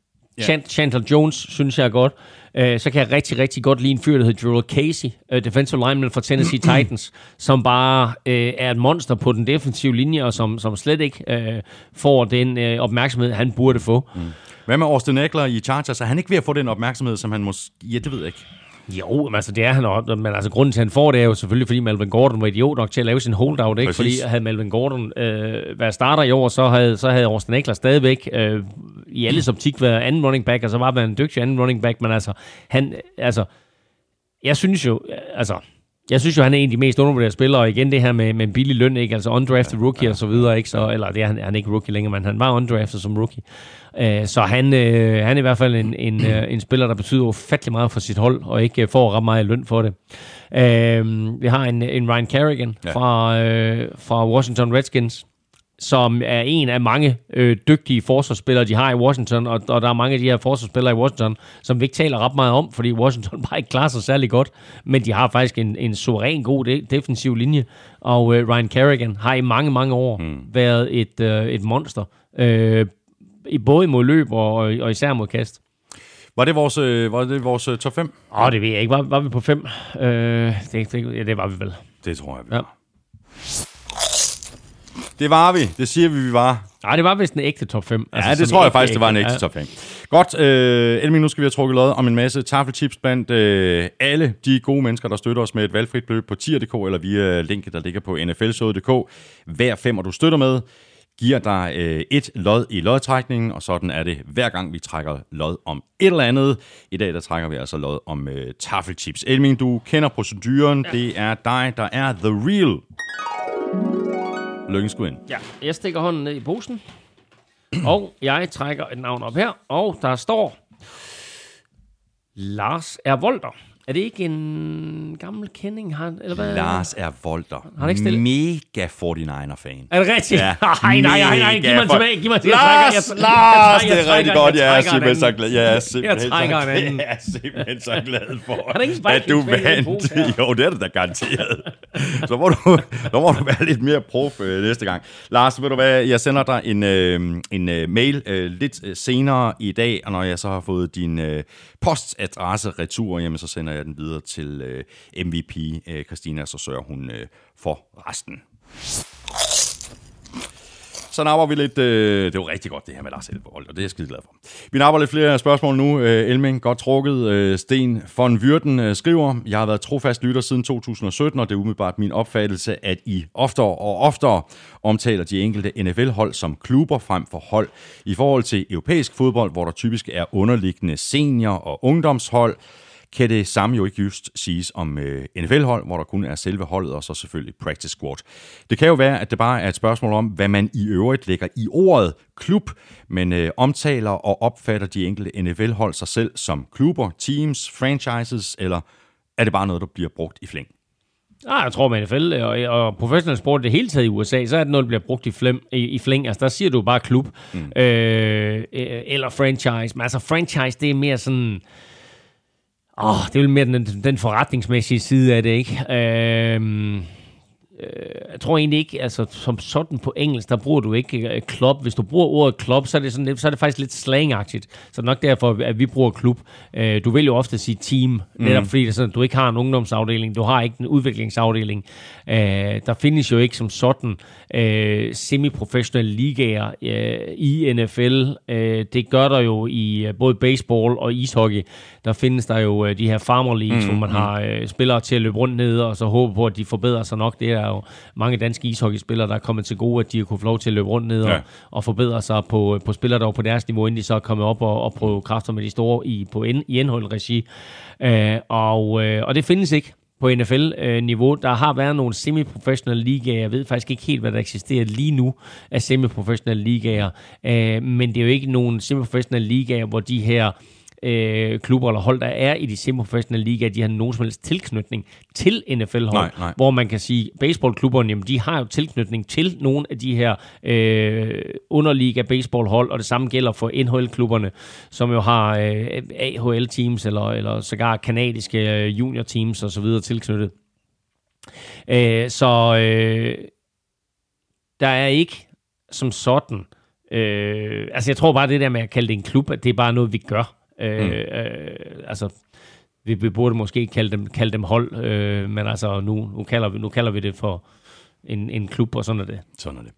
Yeah. Chandler Jones, synes jeg er godt. Uh, så kan jeg rigtig, rigtig godt lide en fyr, der hedder Jurel Casey, uh, defensive lineman for Tennessee Titans, som bare uh, er et monster på den defensive linje, og som, som slet ikke uh, får den uh, opmærksomhed, han burde få. Mm. Hvad med Austin Eckler i Chargers? Er han ikke ved at få den opmærksomhed, som han måske... Ja, det ved jeg ikke. Jo, men altså, det er han også. Men altså, grunden til, at han får det, er jo selvfølgelig, fordi Melvin Gordon var idiot nok til at lave sin holdout, ikke? Præcis. Fordi havde Melvin Gordon øh, været starter i år, så havde, så havde Austin Eckler stadigvæk øh, i alles optik været anden running back, og så var man en dygtig anden running back, men altså, han, altså, jeg synes jo, altså, jeg synes jo, han er en af de mest undervurderede spillere, og igen det her med, med billig løn, ikke? altså undrafted rookie og så videre, ikke? Så, eller det er han, han er ikke rookie længere, men han var undrafted som rookie. Uh, så han, uh, han er i hvert fald en, en, uh, en spiller, der betyder ufattelig meget for sit hold, og ikke uh, får ret meget løn for det. Uh, vi har en, en Ryan Kerrigan ja. fra, uh, fra Washington Redskins, som er en af mange øh, dygtige forsvarsspillere, de har i Washington, og, og der er mange af de her forsvarsspillere i Washington, som vi ikke taler ret meget om, fordi Washington bare ikke klarer sig særlig godt, men de har faktisk en, en suveræn god de- defensiv linje, og øh, Ryan Kerrigan har i mange, mange år mm. været et, øh, et monster, øh, i både mod løb og, og især mod kast. Var det vores, øh, var det vores øh, top 5? Åh, oh, det ved jeg ikke. Var, var vi på 5? Øh, det, det, ja, det var vi vel. Det tror jeg, vi ja. var. Det var vi. Det siger vi, vi var. Nej, det var vist en ægte top 5. Altså, ja, det tror jeg faktisk, ægte. det var en ægte ja. top 5. Godt. Øh, Elmin, nu skal vi have trukket lod om en masse taffelchips blandt øh, alle de gode mennesker, der støtter os med et valgfrit beløb på tier.dk eller via linket, der ligger på nflsode.dk. Hver femmer, du støtter med, giver dig øh, et lod i lodtrækningen, og sådan er det hver gang, vi trækker lod om et eller andet. I dag, der trækker vi altså lod om øh, taffelchips. Elmin, du kender proceduren. Ja. Det er dig, der er the real Lykken skulle ind. Ja, jeg stikker hånden ned i posen, og jeg trækker et navn op her, og der står Lars er Volter. Er det ikke en gammel kending? Han, eller hvad? Lars er Volter. Har ikke stillet? Mega 49er-fan. Er det rigtigt? Ja. nej, nej, nej, nej. Giv mig tilbage. Giv mig tilbage. Lars, jeg, Lars, jeg, jeg, det er rigtig godt. Jeg er simpelthen så glad. Jeg er simpelthen, jeg så, glad. jeg er simpelthen så glad for, at du vandt. Jo, det er det da garanteret. så må du, så må du være lidt mere prof øh, næste gang. Lars, ved du hvad? Jeg sender dig en, øh, en øh, mail øh, lidt øh, senere i dag, og når jeg så har fået din øh, postadresse retur, jamen så sender jeg den videre til øh, MVP øh, Christina, så sørger hun øh, for resten. Så napper vi lidt... Øh, det var rigtig godt, det her med Lars Elberhold, og det er jeg skide glad for. Vi napper lidt flere spørgsmål nu. Øh, Elming, godt trukket. Øh, Sten von Vyrten øh, skriver, Jeg har været trofast lytter siden 2017, og det er umiddelbart min opfattelse, at I oftere og oftere omtaler de enkelte NFL-hold som klubber frem for hold. I forhold til europæisk fodbold, hvor der typisk er underliggende senior- og ungdomshold, kan det samme jo ikke just siges om øh, NFL-hold, hvor der kun er selve holdet, og så selvfølgelig practice squad. Det kan jo være, at det bare er et spørgsmål om, hvad man i øvrigt lægger i ordet klub, men øh, omtaler og opfatter de enkelte NFL-hold sig selv som klubber, teams, franchises, eller er det bare noget, der bliver brugt i flæng? Ah, jeg tror med NFL og, og professionel sport det hele taget i USA, så er det noget, der bliver brugt i, flem, i, i flæng. Altså, der siger du bare klub mm. øh, eller franchise. Men altså, franchise, det er mere sådan... Åh, oh, det er vel mere den, den forretningsmæssige side af det, ikke? Øhm, jeg tror egentlig ikke, altså som sådan på engelsk, der bruger du ikke klub. Hvis du bruger ordet klub, så er det, sådan, så er det faktisk lidt slangagtigt. Så nok derfor, at vi bruger klub. Uh, du vil jo ofte sige team, mm. netop fordi det er sådan, du ikke har en ungdomsafdeling, du har ikke en udviklingsafdeling. Uh, der findes jo ikke som sådan uh, semiprofessionelle ligaer uh, i NFL. Uh, det gør der jo i uh, både baseball og ishockey. Der findes der jo de her farmer leagues, mm. hvor man mm. har uh, spillere til at løbe rundt ned, og så håbe på, at de forbedrer sig nok. Det er jo mange danske ishockeyspillere, der er kommet til gode, at de har kunne få lov til at løbe rundt ned ja. og, og forbedre sig på, på spillere, der var på deres niveau, inden de så er kommet op og, og prøve kræfter med de store i, på en, i indhold-regi. Uh, og, uh, og det findes ikke på NFL-niveau. Der har været nogle semi-professionelle ligaer. Jeg ved faktisk ikke helt, hvad der eksisterer lige nu af semi-professionelle ligaer. Uh, men det er jo ikke nogen semi-professionelle ligaer, hvor de her øh, klubber eller hold, der er i de semiprofessionelle ligaer, de har nogen som helst tilknytning til NFL-hold. Nej, nej. Hvor man kan sige, baseballklubberne, jamen, de har jo tilknytning til nogle af de her øh, underliga baseballhold, og det samme gælder for NHL-klubberne, som jo har øh, AHL-teams eller, eller sågar kanadiske øh, junior-teams osv. tilknyttet. Øh, så øh, der er ikke som sådan Øh, altså jeg tror bare det der med at kalde det en klub, at det er bare noget, vi gør. Øh, mm. øh, altså, vi, vi burde måske kalde dem, kalde dem hold, øh, men altså nu, nu, kalder vi, nu kalder vi det for en, en klub, og sådan er det. Sådan er det.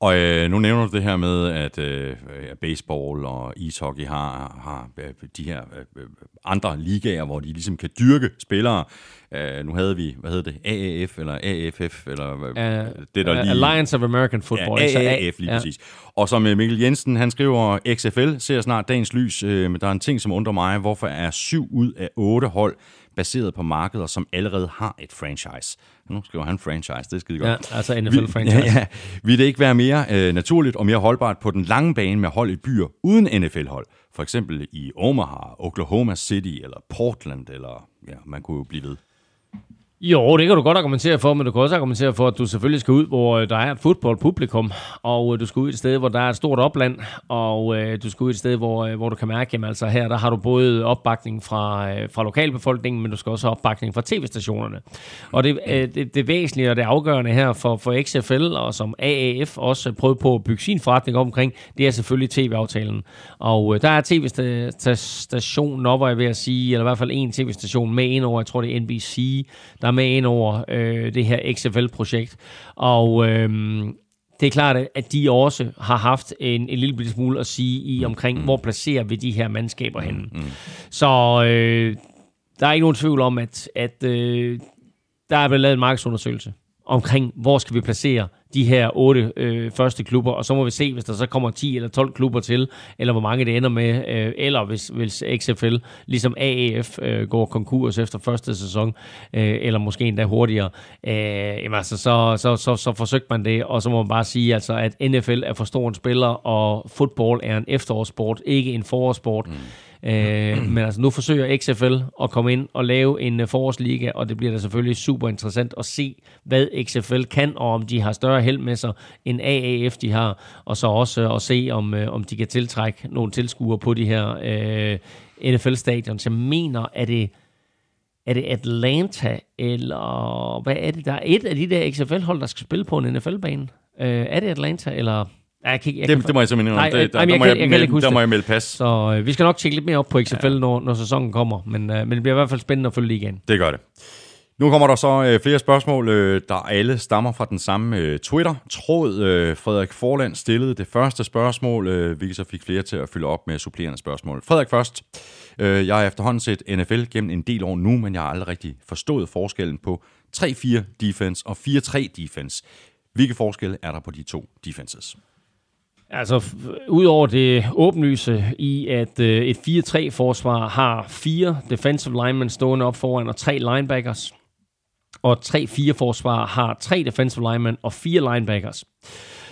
Og øh, nu nævner du det her med, at øh, baseball og ishockey har, har øh, de her øh, andre ligaer, hvor de ligesom kan dyrke spillere. Uh, nu havde vi, hvad hedder det, AAF eller AFF, eller uh, det der lige... Alliance of American Football. Ja, AAF lige ja. præcis. Og som Mikkel Jensen, han skriver, XFL ser snart dagens lys, øh, men der er en ting, som undrer mig. Hvorfor er syv ud af otte hold baseret på markeder, som allerede har et franchise. Nu skriver han franchise, det er skide godt. Ja, altså NFL-franchise. Ja, ja. Vil det ikke være mere øh, naturligt og mere holdbart på den lange bane med hold i byer uden NFL-hold? For eksempel i Omaha, Oklahoma City eller Portland, eller ja, man kunne jo blive ved. Jo, det kan du godt argumentere for, men du kan også argumentere for, at du selvfølgelig skal ud, hvor øh, der er et fodboldpublikum, og øh, du skal ud et sted, hvor der er et stort opland, og øh, du skal ud et sted, hvor, hvor du kan mærke, at altså her der har du både opbakning fra, fra lokalbefolkningen, men du skal også have opbakning fra tv-stationerne. Og det, det, det væsentlige og det afgørende her for, for XFL, og som AAF også prøvede på at bygge sin forretning omkring, det er selvfølgelig tv-aftalen. Og der er tv-stationen op, jeg ved at sige, eller i hvert fald en tv-station med ind over, jeg tror det er NBC, der der er med ind over øh, det her XFL-projekt. Og øh, det er klart, at de også har haft en, en lille smule at sige i omkring, mm. hvor placerer vi de her mandskaber henne. Mm. Så øh, der er ikke nogen tvivl om, at, at øh, der er blevet lavet en markedsundersøgelse omkring, hvor skal vi placere de her otte øh, første klubber, og så må vi se, hvis der så kommer 10 eller 12 klubber til, eller hvor mange det ender med, øh, eller hvis, hvis XFL, ligesom AAF, øh, går konkurs efter første sæson, øh, eller måske endda hurtigere, øh, jamen altså, så, så, så, så forsøgte man det, og så må man bare sige, altså, at NFL er for stor en spiller, og fodbold er en efterårssport, ikke en forårssport. Mm. Øh, men altså nu forsøger XFL at komme ind og lave en øh, forårsliga, og det bliver da selvfølgelig super interessant at se, hvad XFL kan, og om de har større held med sig end AAF de har, og så også at se, om, øh, om de kan tiltrække nogle tilskuere på de her øh, NFL-stadions. Jeg mener, at det er det Atlanta, eller hvad er det? Der er et af de der XFL-hold, der skal spille på en NFL-bane. Øh, er det Atlanta, eller jeg kan, jeg det, kan, det må jeg simpelthen nej, det, der, nej, der, må jeg, jeg, jeg, der må jeg melde pas. Så øh, vi skal nok tjekke lidt mere op på XFL, ja. når, når sæsonen kommer. Men, øh, men det bliver i hvert fald spændende at følge igen. Det gør det. Nu kommer der så øh, flere spørgsmål, øh, der alle stammer fra den samme øh, Twitter-tråd. Øh, Frederik Forland stillede det første spørgsmål, øh, hvilket så fik flere til at fylde op med supplerende spørgsmål. Frederik først. Øh, jeg har efterhånden set NFL gennem en del år nu, men jeg har aldrig rigtig forstået forskellen på 3-4 defense og 4-3 defense. Hvilke forskelle er der på de to defenses? Altså, udover det åbenlyse i, at øh, et 4-3-forsvar har fire defensive linemen stående op foran og tre linebackers, og 3-4-forsvar har tre defensive linemen og fire linebackers,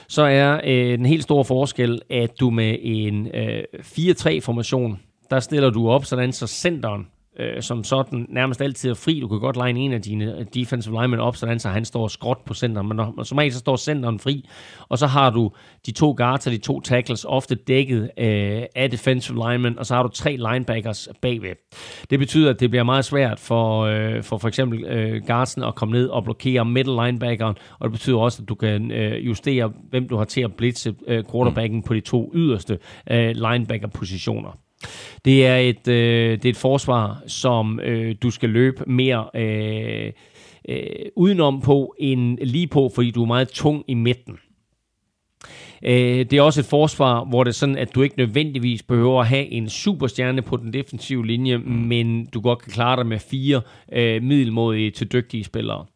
så er øh, den helt store forskel, at du med en øh, 4-3-formation, der stiller du op sådan, så centeren øh, som sådan nærmest altid er fri. Du kan godt line en af dine defensive linemen op, sådan så han står skråt på centeren, men når, som regel så står centeren fri, og så har du de to guards og de to tackles ofte dækket øh, af defensive linemen, og så har du tre linebackers bagved. Det betyder, at det bliver meget svært for øh, for, for eksempel øh, guardsen at komme ned og blokere middle linebackeren, og det betyder også, at du kan øh, justere, hvem du har til at blitse øh, quarterbacken mm. på de to yderste øh, linebacker-positioner. Det er et, øh, det er et forsvar, som øh, du skal løbe mere øh, øh, udenom på end lige på, fordi du er meget tung i midten. Øh, det er også et forsvar, hvor det er sådan, at du ikke nødvendigvis behøver at have en superstjerne på den defensive linje, men du godt kan klare dig med fire øh, middelmodige til dygtige spillere.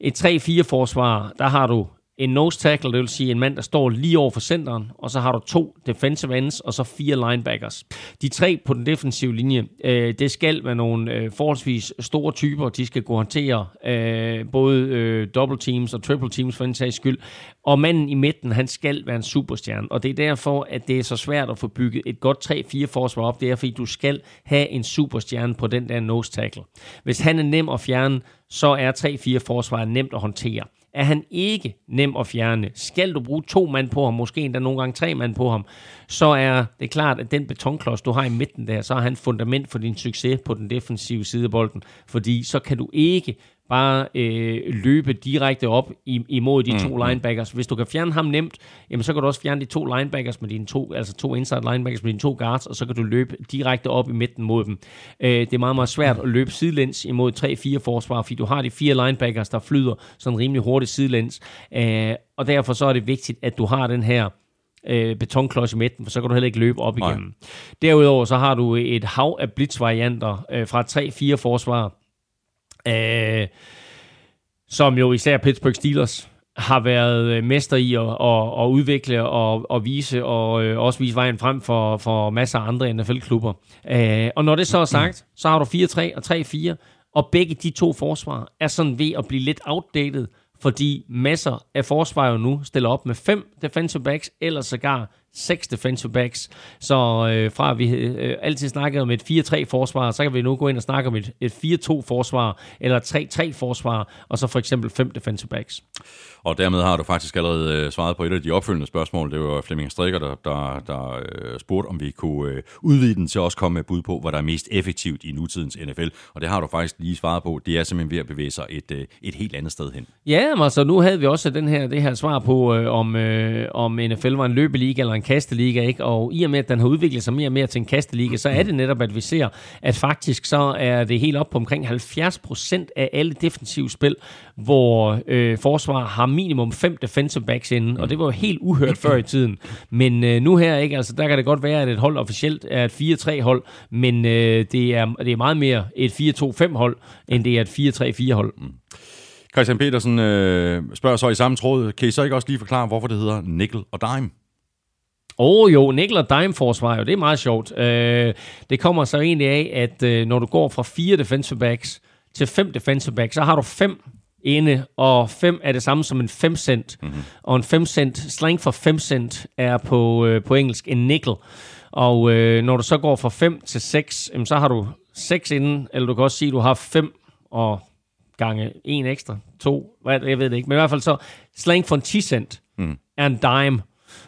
Et 3-4 forsvar, der har du en nose tackle, det vil sige en mand, der står lige over for centeren, og så har du to defensive ends, og så fire linebackers. De tre på den defensive linje, øh, det skal være nogle øh, forholdsvis store typer, de skal kunne håndtere øh, både øh, double teams og triple teams for en sags skyld, og manden i midten, han skal være en superstjerne, og det er derfor, at det er så svært at få bygget et godt 3-4 forsvar op, det er fordi, du skal have en superstjerne på den der nose tackle. Hvis han er nem at fjerne, så er 3-4 forsvar nemt at håndtere er han ikke nem at fjerne. Skal du bruge to mand på ham, måske endda nogle gange tre mand på ham, så er det klart, at den betonklods, du har i midten der, så er han fundament for din succes på den defensive side af bolden, fordi så kan du ikke bare øh, løbe direkte op imod de mm. to linebackers. Hvis du kan fjerne ham nemt, jamen så kan du også fjerne de to linebackers med dine to, altså to inside linebackers med dine to guards, og så kan du løbe direkte op i midten mod dem. Øh, det er meget, meget svært at løbe sidelæns imod 3-4 forsvar, fordi du har de fire linebackers, der flyder sådan rimelig hurtigt sidelæns. Øh, og derfor så er det vigtigt, at du har den her øh, betonklods i midten, for så kan du heller ikke løbe op igennem. Nej. Derudover så har du et hav af blitzvarianter øh, fra 3-4 forsvar, øh, som jo især Pittsburgh Steelers har været øh, mester i at, at, at udvikle og, og vise, og øh, også vise vejen frem for, for masser af andre NFL-klubber. Øh, og når det så er sagt, så har du 4-3 og 3-4, og begge de to forsvar er sådan ved at blive lidt outdated, fordi masser af forsvar jo nu stiller op med fem defensive backs, eller sågar seks defensive backs. Så øh, fra at vi øh, altid snakkede om et 4-3 forsvar, så kan vi nu gå ind og snakke om et, et 4-2 forsvar, eller et 3-3 forsvar, og så for eksempel fem defensive backs. Og dermed har du faktisk allerede øh, svaret på et af de opfølgende spørgsmål. Det var Flemming Strikker, der, der, der øh, spurgte, om vi kunne øh, udvide den til at også komme med bud på, hvad der er mest effektivt i nutidens NFL. Og det har du faktisk lige svaret på. Det er simpelthen ved at bevæge sig et, øh, et helt andet sted hen. Ja, men altså nu havde vi også den her, det her svar på, øh, om, øh, om NFL var en løbeliga eller en kasteliga. Ikke? Og i og med, at den har udviklet sig mere og mere til en kasteliga, så er det netop, at vi ser, at faktisk så er det helt op på omkring 70 procent af alle defensive spil, hvor øh, forsvar har minimum fem defensive backs inden, og det var jo helt uhørt før i tiden. Men øh, nu her, ikke, altså, der kan det godt være, at et hold officielt er et 4-3 hold, men øh, det, er, det er meget mere et 4-2-5 hold, end det er et 4-3-4 hold. Mm. Christian Petersen øh, spørger så i samme tråd, kan I så ikke også lige forklare, hvorfor det hedder nickel og dime? Åh oh, jo, nickel og dime forsvar, jo, det er meget sjovt. Øh, det kommer så egentlig af, at øh, når du går fra fire defensive backs til fem defensive backs, så har du fem ene, og 5 er det samme som en 5 cent. Mm-hmm. Og en 5 cent, slang for 5 cent er på, øh, på engelsk en nickel. Og øh, når du så går fra 5 til 6, jamen, så har du 6 inden, eller du kan også sige, at du har 5 og gange en ekstra, to, hvad, jeg ved det ikke. Men i hvert fald så, slang for en 10 cent mm. er en dime.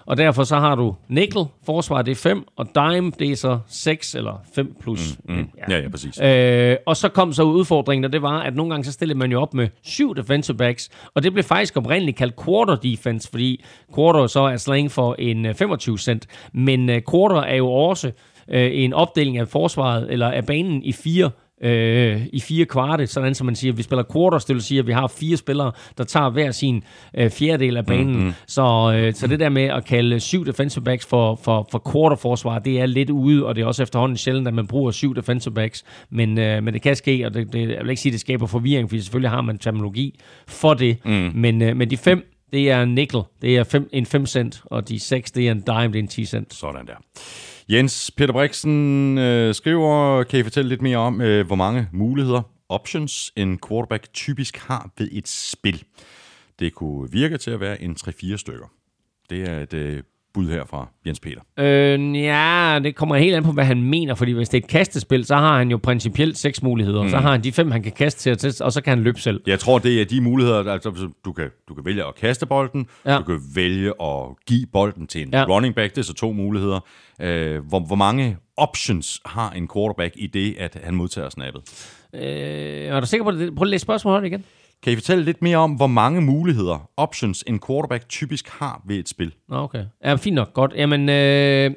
Og derfor så har du nickel, forsvar det er 5, og dime det er så 6 eller 5 plus. Mm, mm. Ja. ja, ja, præcis. Øh, og så kom så udfordringen, og det var, at nogle gange så stillede man jo op med syv defensive backs, og det blev faktisk oprindeligt kaldt quarter defense, fordi quarter så er slang for en 25 øh, cent, men uh, quarter er jo også uh, en opdeling af forsvaret, eller af banen i fire øh, i fire kvarte, sådan som man siger, vi spiller quarters, det vil sige, at vi har fire spillere, der tager hver sin øh, fjerdedel af banen. Mm-hmm. Så, øh, så det der med at kalde syv defensive backs for, for, for quarterforsvar, det er lidt ude, og det er også efterhånden sjældent, at man bruger syv defensive backs, men, øh, men det kan ske, og det, det, jeg vil ikke sige, at det skaber forvirring, fordi selvfølgelig har man terminologi for det, mm. men, øh, men de fem, det er en nickel, det er fem, en 5 cent, og de seks, det er en dime, det er en 10 cent. Sådan der. Jens Peter Brixen øh, skriver, kan I fortælle lidt mere om, øh, hvor mange muligheder, options, en quarterback typisk har ved et spil? Det kunne virke til at være en 3-4 stykker. Det er et øh, bud her fra Jens Peter. Øh, ja, det kommer helt an på, hvad han mener, fordi hvis det er et kastespil, så har han jo principielt seks muligheder. Mm. Så har han de fem, han kan kaste til, og så kan han løbe selv. Jeg tror, det er de muligheder, altså du kan, du kan vælge at kaste bolden, ja. du kan vælge at give bolden til en ja. running back, det er så to muligheder. Øh, hvor, hvor mange options har en quarterback i det, at han modtager snappet? Øh, er du sikker på det? Prøv at læse spørgsmålet igen. Kan I fortælle lidt mere om, hvor mange muligheder, options, en quarterback typisk har ved et spil? Okay. Ja, fint nok. Godt. Jamen, øh,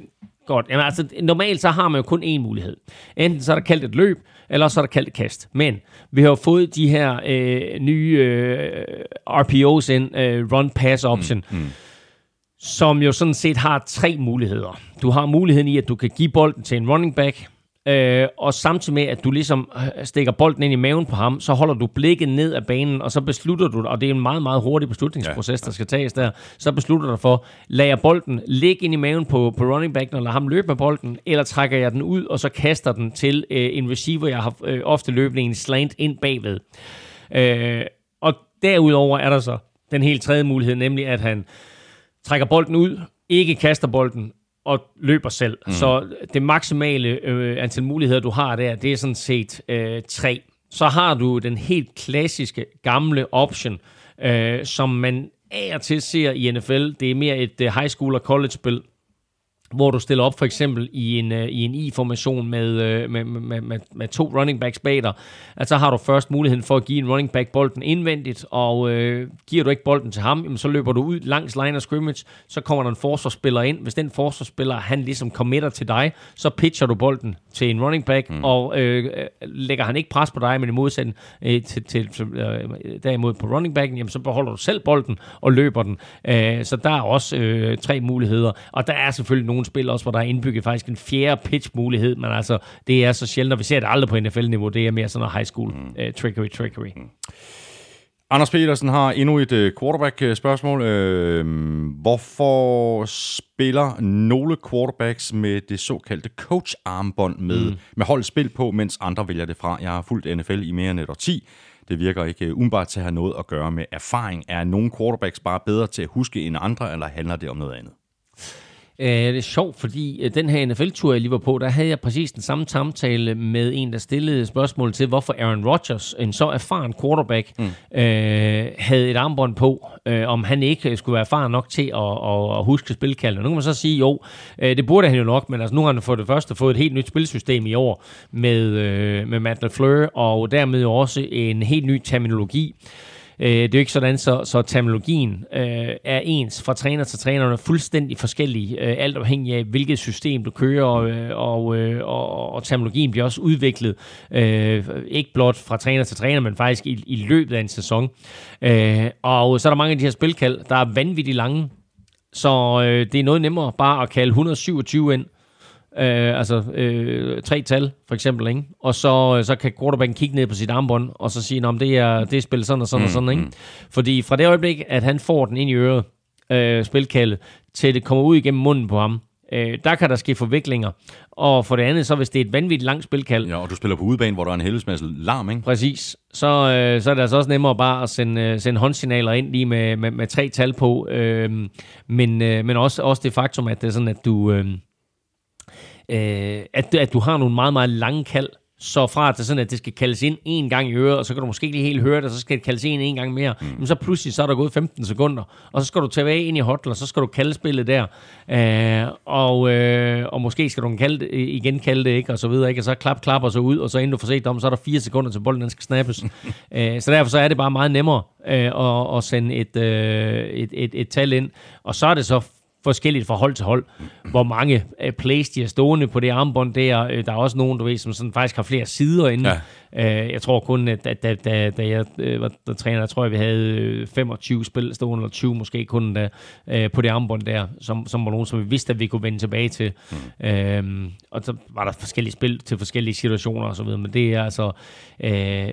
godt. Jamen, altså, normalt så har man jo kun én mulighed. Enten så er der kaldt et løb, eller så er der kaldt et kast. Men vi har jo fået de her øh, nye øh, RPOs ind, øh, run pass option, mm, mm. som jo sådan set har tre muligheder. Du har muligheden i, at du kan give bolden til en running back, Øh, og samtidig med, at du ligesom øh, stikker bolden ind i maven på ham, så holder du blikket ned af banen, og så beslutter du, og det er en meget, meget hurtig beslutningsproces, ja. der skal tages der, så beslutter du for, lader jeg bolden ligge ind i maven på, på running back, og lader ham løbe med bolden, eller trækker jeg den ud, og så kaster den til øh, en receiver, jeg har øh, ofte løbende en slant ind bagved. Øh, og derudover er der så den helt tredje mulighed, nemlig at han trækker bolden ud, ikke kaster bolden, og løber selv. Mm. Så det maksimale øh, antal muligheder, du har der, det er sådan set øh, tre. Så har du den helt klassiske gamle option, øh, som man af og til ser i NFL. Det er mere et uh, high school og college spil, hvor du stiller op for eksempel i en, uh, i en I-formation med, uh, med, med, med, med to running backs bag dig, at så har du først muligheden for at give en running back bolden indvendigt, og uh, giver du ikke bolden til ham, jamen, så løber du ud langs line of scrimmage, så kommer der en forsvarsspiller ind. Hvis den forsvarsspiller, han ligesom committer til dig, så pitcher du bolden til en running back, mm. og uh, lægger han ikke pres på dig, men i modsætning uh, til, til uh, derimod på running backen, jamen, så beholder du selv bolden og løber den. Uh, så der er også uh, tre muligheder, og der er selvfølgelig nogle spil også, hvor der er indbygget faktisk en fjerde pitch-mulighed, men altså, det er så sjældent, og vi ser det aldrig på NFL-niveau, det er mere sådan noget high school mm. uh, trickery, trickery. Mm. Anders Petersen har endnu et uh, quarterback-spørgsmål. Uh, hvorfor spiller nogle quarterbacks med det såkaldte coach-armbånd med, mm. med holdt spil på, mens andre vælger det fra? Jeg har fulgt NFL i mere end et 10. Det virker ikke umiddelbart til at have noget at gøre med erfaring. Er nogle quarterbacks bare bedre til at huske end andre, eller handler det om noget andet? Øh, det er sjovt, fordi øh, den her NFL-tur, jeg lige var på, der havde jeg præcis den samme samtale med en, der stillede spørgsmål til, hvorfor Aaron Rodgers, en så erfaren quarterback, mm. øh, havde et armbånd på, øh, om han ikke skulle være erfaren nok til at, at, at huske spilkaldet. Nu kan man så sige, jo, øh, det burde han jo nok, men altså, nu har han for det første fået et helt nyt spilsystem i år med, øh, med Matt LaFleur, og dermed jo også en helt ny terminologi. Øh, det er jo ikke sådan, så, så terminologien øh, er ens fra træner til træner, er fuldstændig forskellig, øh, alt afhængig af, hvilket system du kører, øh, og, øh, og, og, og terminologien bliver også udviklet, øh, ikke blot fra træner til træner, men faktisk i, i løbet af en sæson. Øh, og så er der mange af de her spilkald, der er vanvittigt lange, så øh, det er noget nemmere bare at kalde 127 ind, Øh, altså øh, tre tal, for eksempel, ikke? Og så, så kan quarterbacken kigge ned på sit armbånd, og så sige, om det er, det er spillet sådan og sådan mm, og sådan, ikke? Mm. Fordi fra det øjeblik, at han får den ind i øret, øh, spilkaldet, til det kommer ud igennem munden på ham, øh, der kan der ske forviklinger. Og for det andet, så hvis det er et vanvittigt langt spilkald... Ja, og du spiller på udebane, hvor der er en helvedes masse larm, ikke? Præcis. Så, øh, så er det altså også nemmere bare at sende, øh, sende håndsignaler ind lige med, med, med tre tal på. Øh, men øh, men også, også det faktum, at det er sådan, at du... Øh, øh, at, at du har nogle meget, meget lange kald, så fra at det sådan, at det skal kaldes ind en gang i øret, og så kan du måske ikke helt høre det, og så skal det kaldes ind en gang mere. Mm. Men så pludselig så er der gået 15 sekunder, og så skal du tage ind i hotlen, og så skal du kalde spillet der. Øh, og, øh, og måske skal du kalde det, igen kalde det, ikke? Og så videre, ikke? Og så klap, klap, og så ud, og så inden du får set om, så er der fire sekunder til bolden, den skal snappes. øh, så derfor så er det bare meget nemmere øh, at, at sende et, øh, et, et, et tal ind. Og så er det så forskelligt fra hold til hold, hvor mange uh, plays de er stående på det armbånd der. Uh, der er også nogen, du ved, som sådan faktisk har flere sider inde. Ja. Uh, jeg tror kun, at da, da, da, da jeg uh, var der træner, jeg tror, at vi havde 25 spil stående, eller 20 måske kun da, uh, på det armbånd der, som, som var nogen, som vi vidste, at vi kunne vende tilbage til. Mm. Uh, og så var der forskellige spil til forskellige situationer og så videre, men det er altså, uh,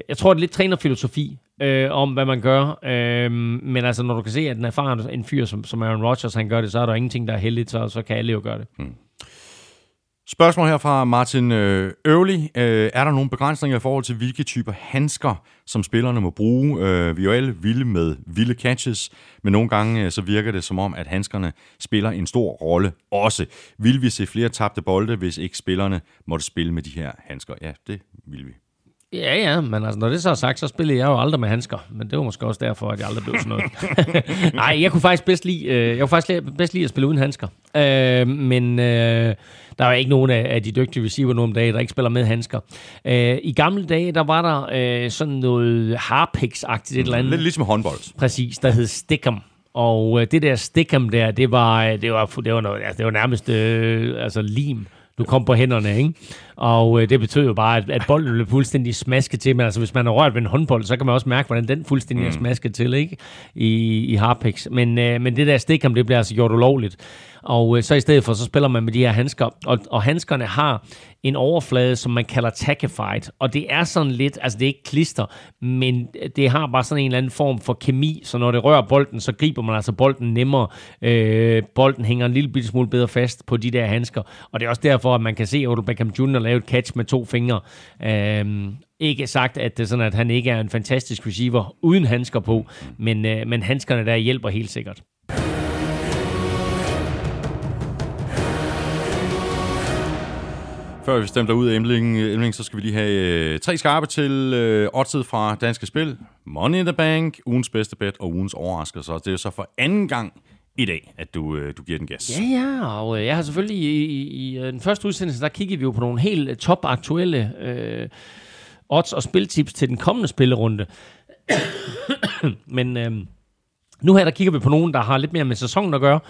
jeg tror, det er lidt trænerfilosofi, øh, om, hvad man gør. Øh, men altså, når du kan se, at den erfaren en fyr som, som Aaron Rodgers, han gør det, så er der ingenting, der er heldigt, så, så kan alle jo gøre det. Hmm. Spørgsmål her fra Martin øh, Øvli. Øh, er der nogle begrænsninger i forhold til, hvilke typer handsker, som spillerne må bruge? Øh, vi er jo alle vilde med vilde catches, men nogle gange øh, så virker det som om, at handskerne spiller en stor rolle også. Vil vi se flere tabte bolde, hvis ikke spillerne måtte spille med de her handsker? Ja, det vil vi. Ja, ja, men altså, når det så er sagt, så spillede jeg jo aldrig med handsker. Men det var måske også derfor, at jeg aldrig blev sådan noget. Nej, jeg kunne faktisk bedst lide, øh, jeg kunne faktisk bedst lide at spille uden handsker. Øh, men øh, der er ikke nogen af, af de dygtige receiver nu om dagen, der ikke spiller med handsker. Øh, I gamle dage, der var der øh, sådan noget harpix-agtigt et eller andet. Lidt ligesom håndbold. Præcis, der hed Stickum. Og øh, det der Stickum der, det var, øh, det var, det var, noget, altså, det var nærmest øh, altså lim du kom på hænderne, ikke? Og øh, det betød jo bare, at, at bolden blev fuldstændig smasket til. Men altså, hvis man har rørt ved en håndbold, så kan man også mærke, hvordan den fuldstændig mm. er smasket til, ikke? I, i Harpex. Men, øh, men det der stikham, det bliver altså gjort ulovligt. Og øh, så i stedet for, så spiller man med de her handsker. Og, og handskerne har en overflade, som man kalder tackified. Og det er sådan lidt, altså det er ikke klister, men det har bare sådan en eller anden form for kemi, så når det rører bolden, så griber man altså bolden nemmere. Øh, bolden hænger en lille bitte smule bedre fast på de der handsker. Og det er også derfor, at man kan se Odell Beckham Jr. lave et catch med to fingre. Øh, ikke sagt, at det er sådan, at han ikke er en fantastisk receiver uden handsker på, men, øh, men handskerne der hjælper helt sikkert. Før vi stemmer ud af Emling, Emling, så skal vi lige have øh, tre skarpe til øh, oddset fra Danske Spil. Money in the Bank, ugens bedste bet og ugens overraskelse. Det er så for anden gang i dag, at du, øh, du giver den gas. Ja, ja, og øh, jeg har selvfølgelig i, i, i øh, den første udsendelse, der kiggede vi jo på nogle helt øh, topaktuelle øh, odds og spiltips til den kommende spillerunde. Men øh, nu her, der kigger vi på nogen, der har lidt mere med sæsonen at gøre,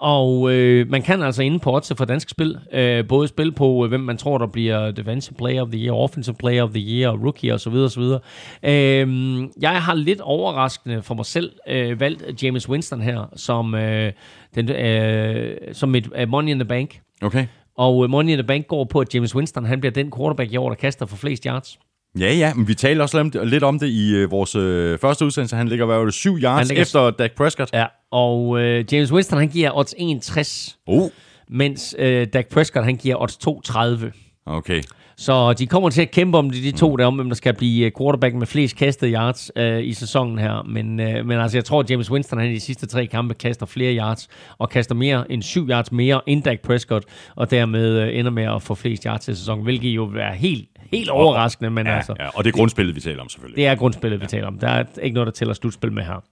og øh, man kan altså inde på odds for dansk spil øh, både spille på, øh, hvem man tror, der bliver Defensive Player of the Year, Offensive Player of the Year, Rookie osv. osv. Øh, jeg har lidt overraskende for mig selv øh, valgt James Winston her som, øh, den, øh, som et uh, Money in the Bank. Okay. Og uh, Money in the Bank går på, at James Winston han bliver den quarterback i år, der kaster for flest yards. Ja, ja, men vi talte også lidt om det, i øh, vores øh, første udsendelse. Han ligger, hvad var det, syv yards ligger... efter Dak Prescott. Ja, og øh, James Winston, han giver odds 61, oh. mens øh, Dak Prescott, han giver odds 230. Okay. Så de kommer til at kæmpe om det, de to, mm. der om, hvem der skal blive øh, quarterback med flest kastede yards øh, i sæsonen her. Men, øh, men altså, jeg tror, at James Winston, han i de sidste tre kampe kaster flere yards, og kaster mere end syv yards mere end Dak Prescott, og dermed øh, ender med at få flest yards til sæsonen, hvilket jo vil være helt helt overraskende, men ja, altså... Ja, og det er grundspillet, vi taler om selvfølgelig. Det er grundspillet, vi ja. taler om. Der er ikke noget, der tæller slutspil med her.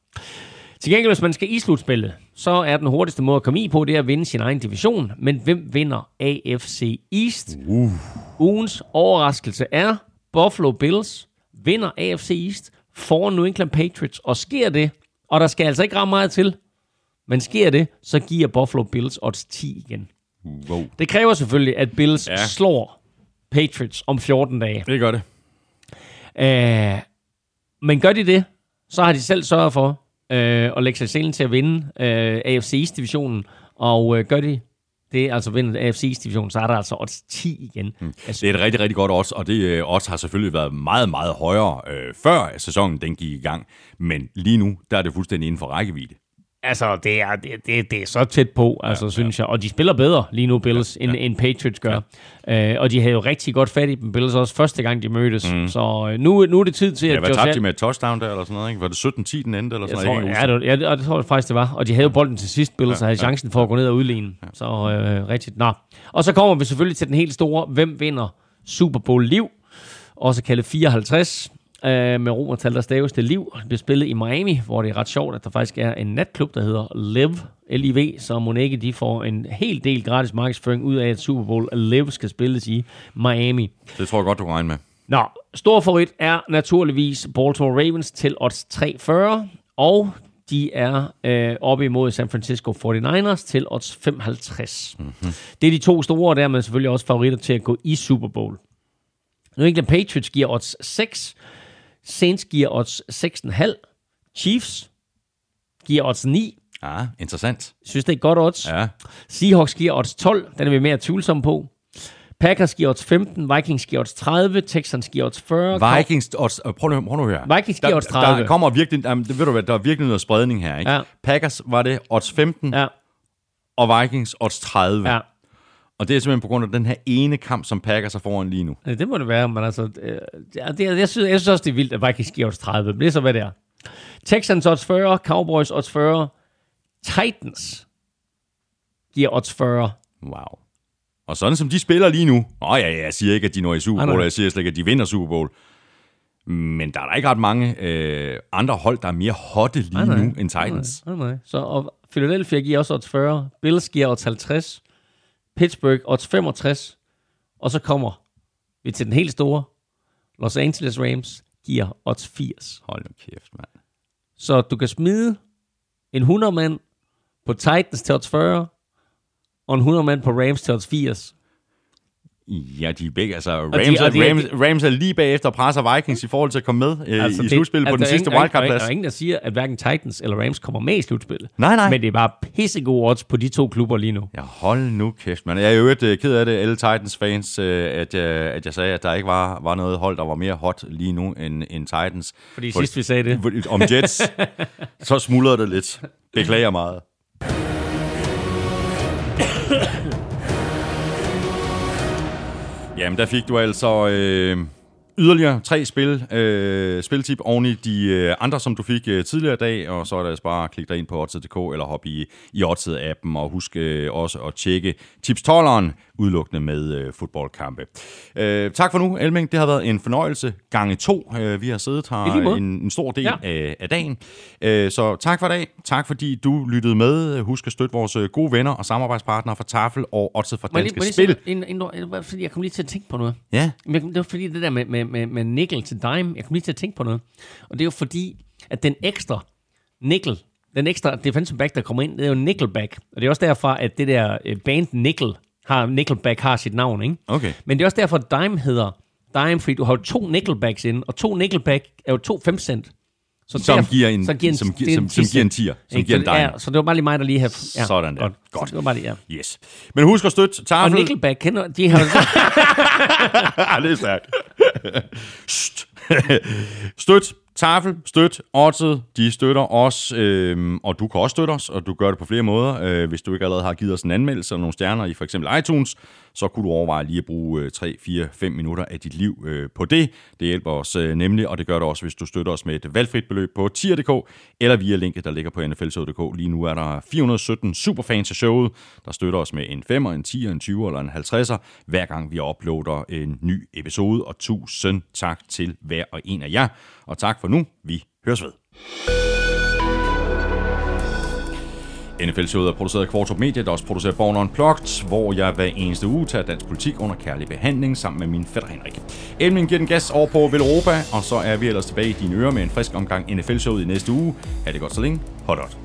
Til gengæld, hvis man skal i slutspillet, så er den hurtigste måde at komme i på, det er at vinde sin egen division. Men hvem vinder AFC East? Uh. Ugens overraskelse er Buffalo Bills vinder AFC East for New England Patriots. Og sker det, og der skal altså ikke ramme meget til, men sker det, så giver Buffalo Bills odds 10 igen. Wow. Det kræver selvfølgelig, at Bills ja. slår Patriots om 14 dage. Det gør det. Uh, men gør de det, så har de selv sørget for uh, at lægge sig selv til at vinde uh, AFC East-divisionen, og uh, gør de det, altså vinder AFC East-divisionen, så er der altså odds 10 igen. Mm. Det er et rigtig, rigtig godt odds, og det uh, odds har selvfølgelig været meget, meget højere uh, før sæsonen den gik i gang, men lige nu, der er det fuldstændig inden for rækkevidde. Altså, det er, det, det, det er så tæt på, altså, ja, synes ja. jeg. Og de spiller bedre lige nu, Bills, ja, ja. End, end Patriots gør. Ja. Uh, og de havde jo rigtig godt fat i dem, Bills, også første gang, de mødtes. Mm. Så uh, nu, nu er det tid til, ja, at... hvad tabte de med et touchdown der, eller sådan noget, ikke? Var det 17-10 den endte, eller sådan jeg noget? Tror, ja, det, ja, det, tror jeg faktisk, det var. Og de havde jo bolden til sidst, Bills, ja, og havde chancen for at gå ned og udligne. Ja. Så uh, rigtigt. Nå. Og så kommer vi selvfølgelig til den helt store, hvem vinder Super Bowl liv? Også kaldet 54 øh, med romertal, der staves det liv. Det bliver spillet i Miami, hvor det er ret sjovt, at der faktisk er en natklub, der hedder Live, LIV, så Monække, de får en hel del gratis markedsføring ud af, at Super Bowl Live skal spilles i Miami. Det tror jeg godt, du kan regne med. Nå, stor favorit er naturligvis Baltimore Ravens til odds 340, og de er øh, oppe imod San Francisco 49ers til odds 55. Mm-hmm. Det er de to store, og dermed selvfølgelig også favoritter til at gå i Super Bowl. New England Patriots giver odds 6, Saints giver odds 6,5. Chiefs giver odds 9. Ja, interessant. Synes, det er godt odds. Ja. Seahawks giver odds 12. Den er vi mere tvivlsomme på. Packers giver odds 15, Vikings giver odds 30, Texans giver odds 40. Vikings odds, prøv nu, prøv nu høre. Vikings giver odds 30. Der, kommer virkelig, det ved du hvad, der er virkelig noget spredning her, ikke? Ja. Packers var det odds 15, ja. og Vikings odds 30. Ja. Og det er simpelthen på grund af den her ene kamp, som Packers sig foran lige nu. Ja, det må det være, men altså, øh, det, det, jeg, synes, jeg synes også, det er vildt, at Vikings giver odds 30, men det er så, hvad det er. Texans odds 40, Cowboys odds 40, Titans giver odds 40. Wow. Og sådan som de spiller lige nu, åh ja, jeg siger ikke, at de når i Super Nej, Bowl, jeg siger slet ikke, at de vinder Super Bowl. Men der er der ikke ret mange øh, andre hold, der er mere hotte lige Nej, nej. nu end Titans. Nej, nej. Så og Philadelphia giver også odds 40, Bills giver odds 50, Pittsburgh odds 65, og så kommer vi til den helt store. Los Angeles Rams giver odds 80. Hold nu kæft, mand. Så du kan smide en 100 mand på Titans til odds 40, og en 100 mand på Rams til odds 80. Ja, de er begge, altså Rams, de- de, og de- Rams, Rams er lige bagefter og presser Vikings i forhold til at komme med øh, altså, i slutspillet på den der er sidste wildcard-plads. Der er ingen, der siger, at hverken Titans eller Rams kommer med i slutspillet. Nej, nej. Men det er bare pissegode odds på de to klubber lige nu. Ja, hold nu kæft, man. Jeg er jo øvrigt øh, ked af det, alle Titans-fans, øh, at, jeg, at jeg sagde, at der ikke var, var noget hold, der var mere hot lige nu end, end Titans. Fordi For- sidst vi sagde det. Om Jets, så smuldrede det lidt. Beklager meget. Jamen, der fik du altså øh, yderligere tre spil, øh, spiltip oven i de øh, andre, som du fik øh, tidligere i dag, og så er det altså bare at klikke dig ind på Odds.dk eller hoppe i, i Odds-appen, og husk øh, også at tjekke tipstolleren udelukkende med øh, fodboldkampe. Øh, tak for nu, Elming. Det har været en fornøjelse gange to. Øh, vi har siddet her en, en stor del Ja. af, af dagen. Øh, så tak for i dag. Tak fordi du lyttede med. Husk at støtte vores øh, gode venner og samarbejdspartnere fra Tafel og Må jeg Danske må jeg Spil. inden, inden, inden, fordi jeg kom lige til at tænke på noget. Ja, Men det var fordi det der med, med, med, med nickel til dime, jeg kom lige til at tænke på noget. Og det er jo fordi, at den ekstra nickel, den ekstra defensive back, der kommer ind, det er jo nickelback. Og det er også derfor, at det der øh, band nickel, har, nickelback har sit navn, ikke? okay. Men det er også derfor, at dime hedder dime, fordi du har jo to nickelbacks inde, og to nickelback er jo to 5 cent. Så Som derfor- giver en- så giver en, som giver- det er som- som 10 giver en tier, som Ikke? giver en dime. Ja, så det var bare lige mig, der lige havde... Ja, Sådan der. Godt. Så det var bare lige, ja. Yes. Men husk at støtte Og Tafel. nickelback, kender de har det er stærkt. St. Støt Tafel, støt Oddset, de støtter os, øh, og du kan også støtte os, og du gør det på flere måder. Øh, hvis du ikke allerede har givet os en anmeldelse eller nogle stjerner i for eksempel iTunes, så kunne du overveje lige at bruge øh, 3, 4, 5 minutter af dit liv øh, på det. Det hjælper os øh, nemlig, og det gør det også, hvis du støtter os med et valgfrit beløb på tier.dk, eller via linket, der ligger på nflshow.dk. Lige nu er der 417 superfans af showet, der støtter os med en 5'er, en 10'er, en 20'er eller en 50'er, hver gang vi uploader en ny episode. Og tusind tak til hver og en af jer. Og tak for nu. Vi høres ved. NFL-showet er produceret af Kvartrup Media, der også producerer Born Unplugged, hvor jeg hver eneste uge tager dansk politik under kærlig behandling sammen med min fætter Henrik. Emnen giver den gas over på Velropa, og så er vi ellers tilbage i dine ører med en frisk omgang NFL-showet i næste uge. Ha' det godt så længe. Hot, hot.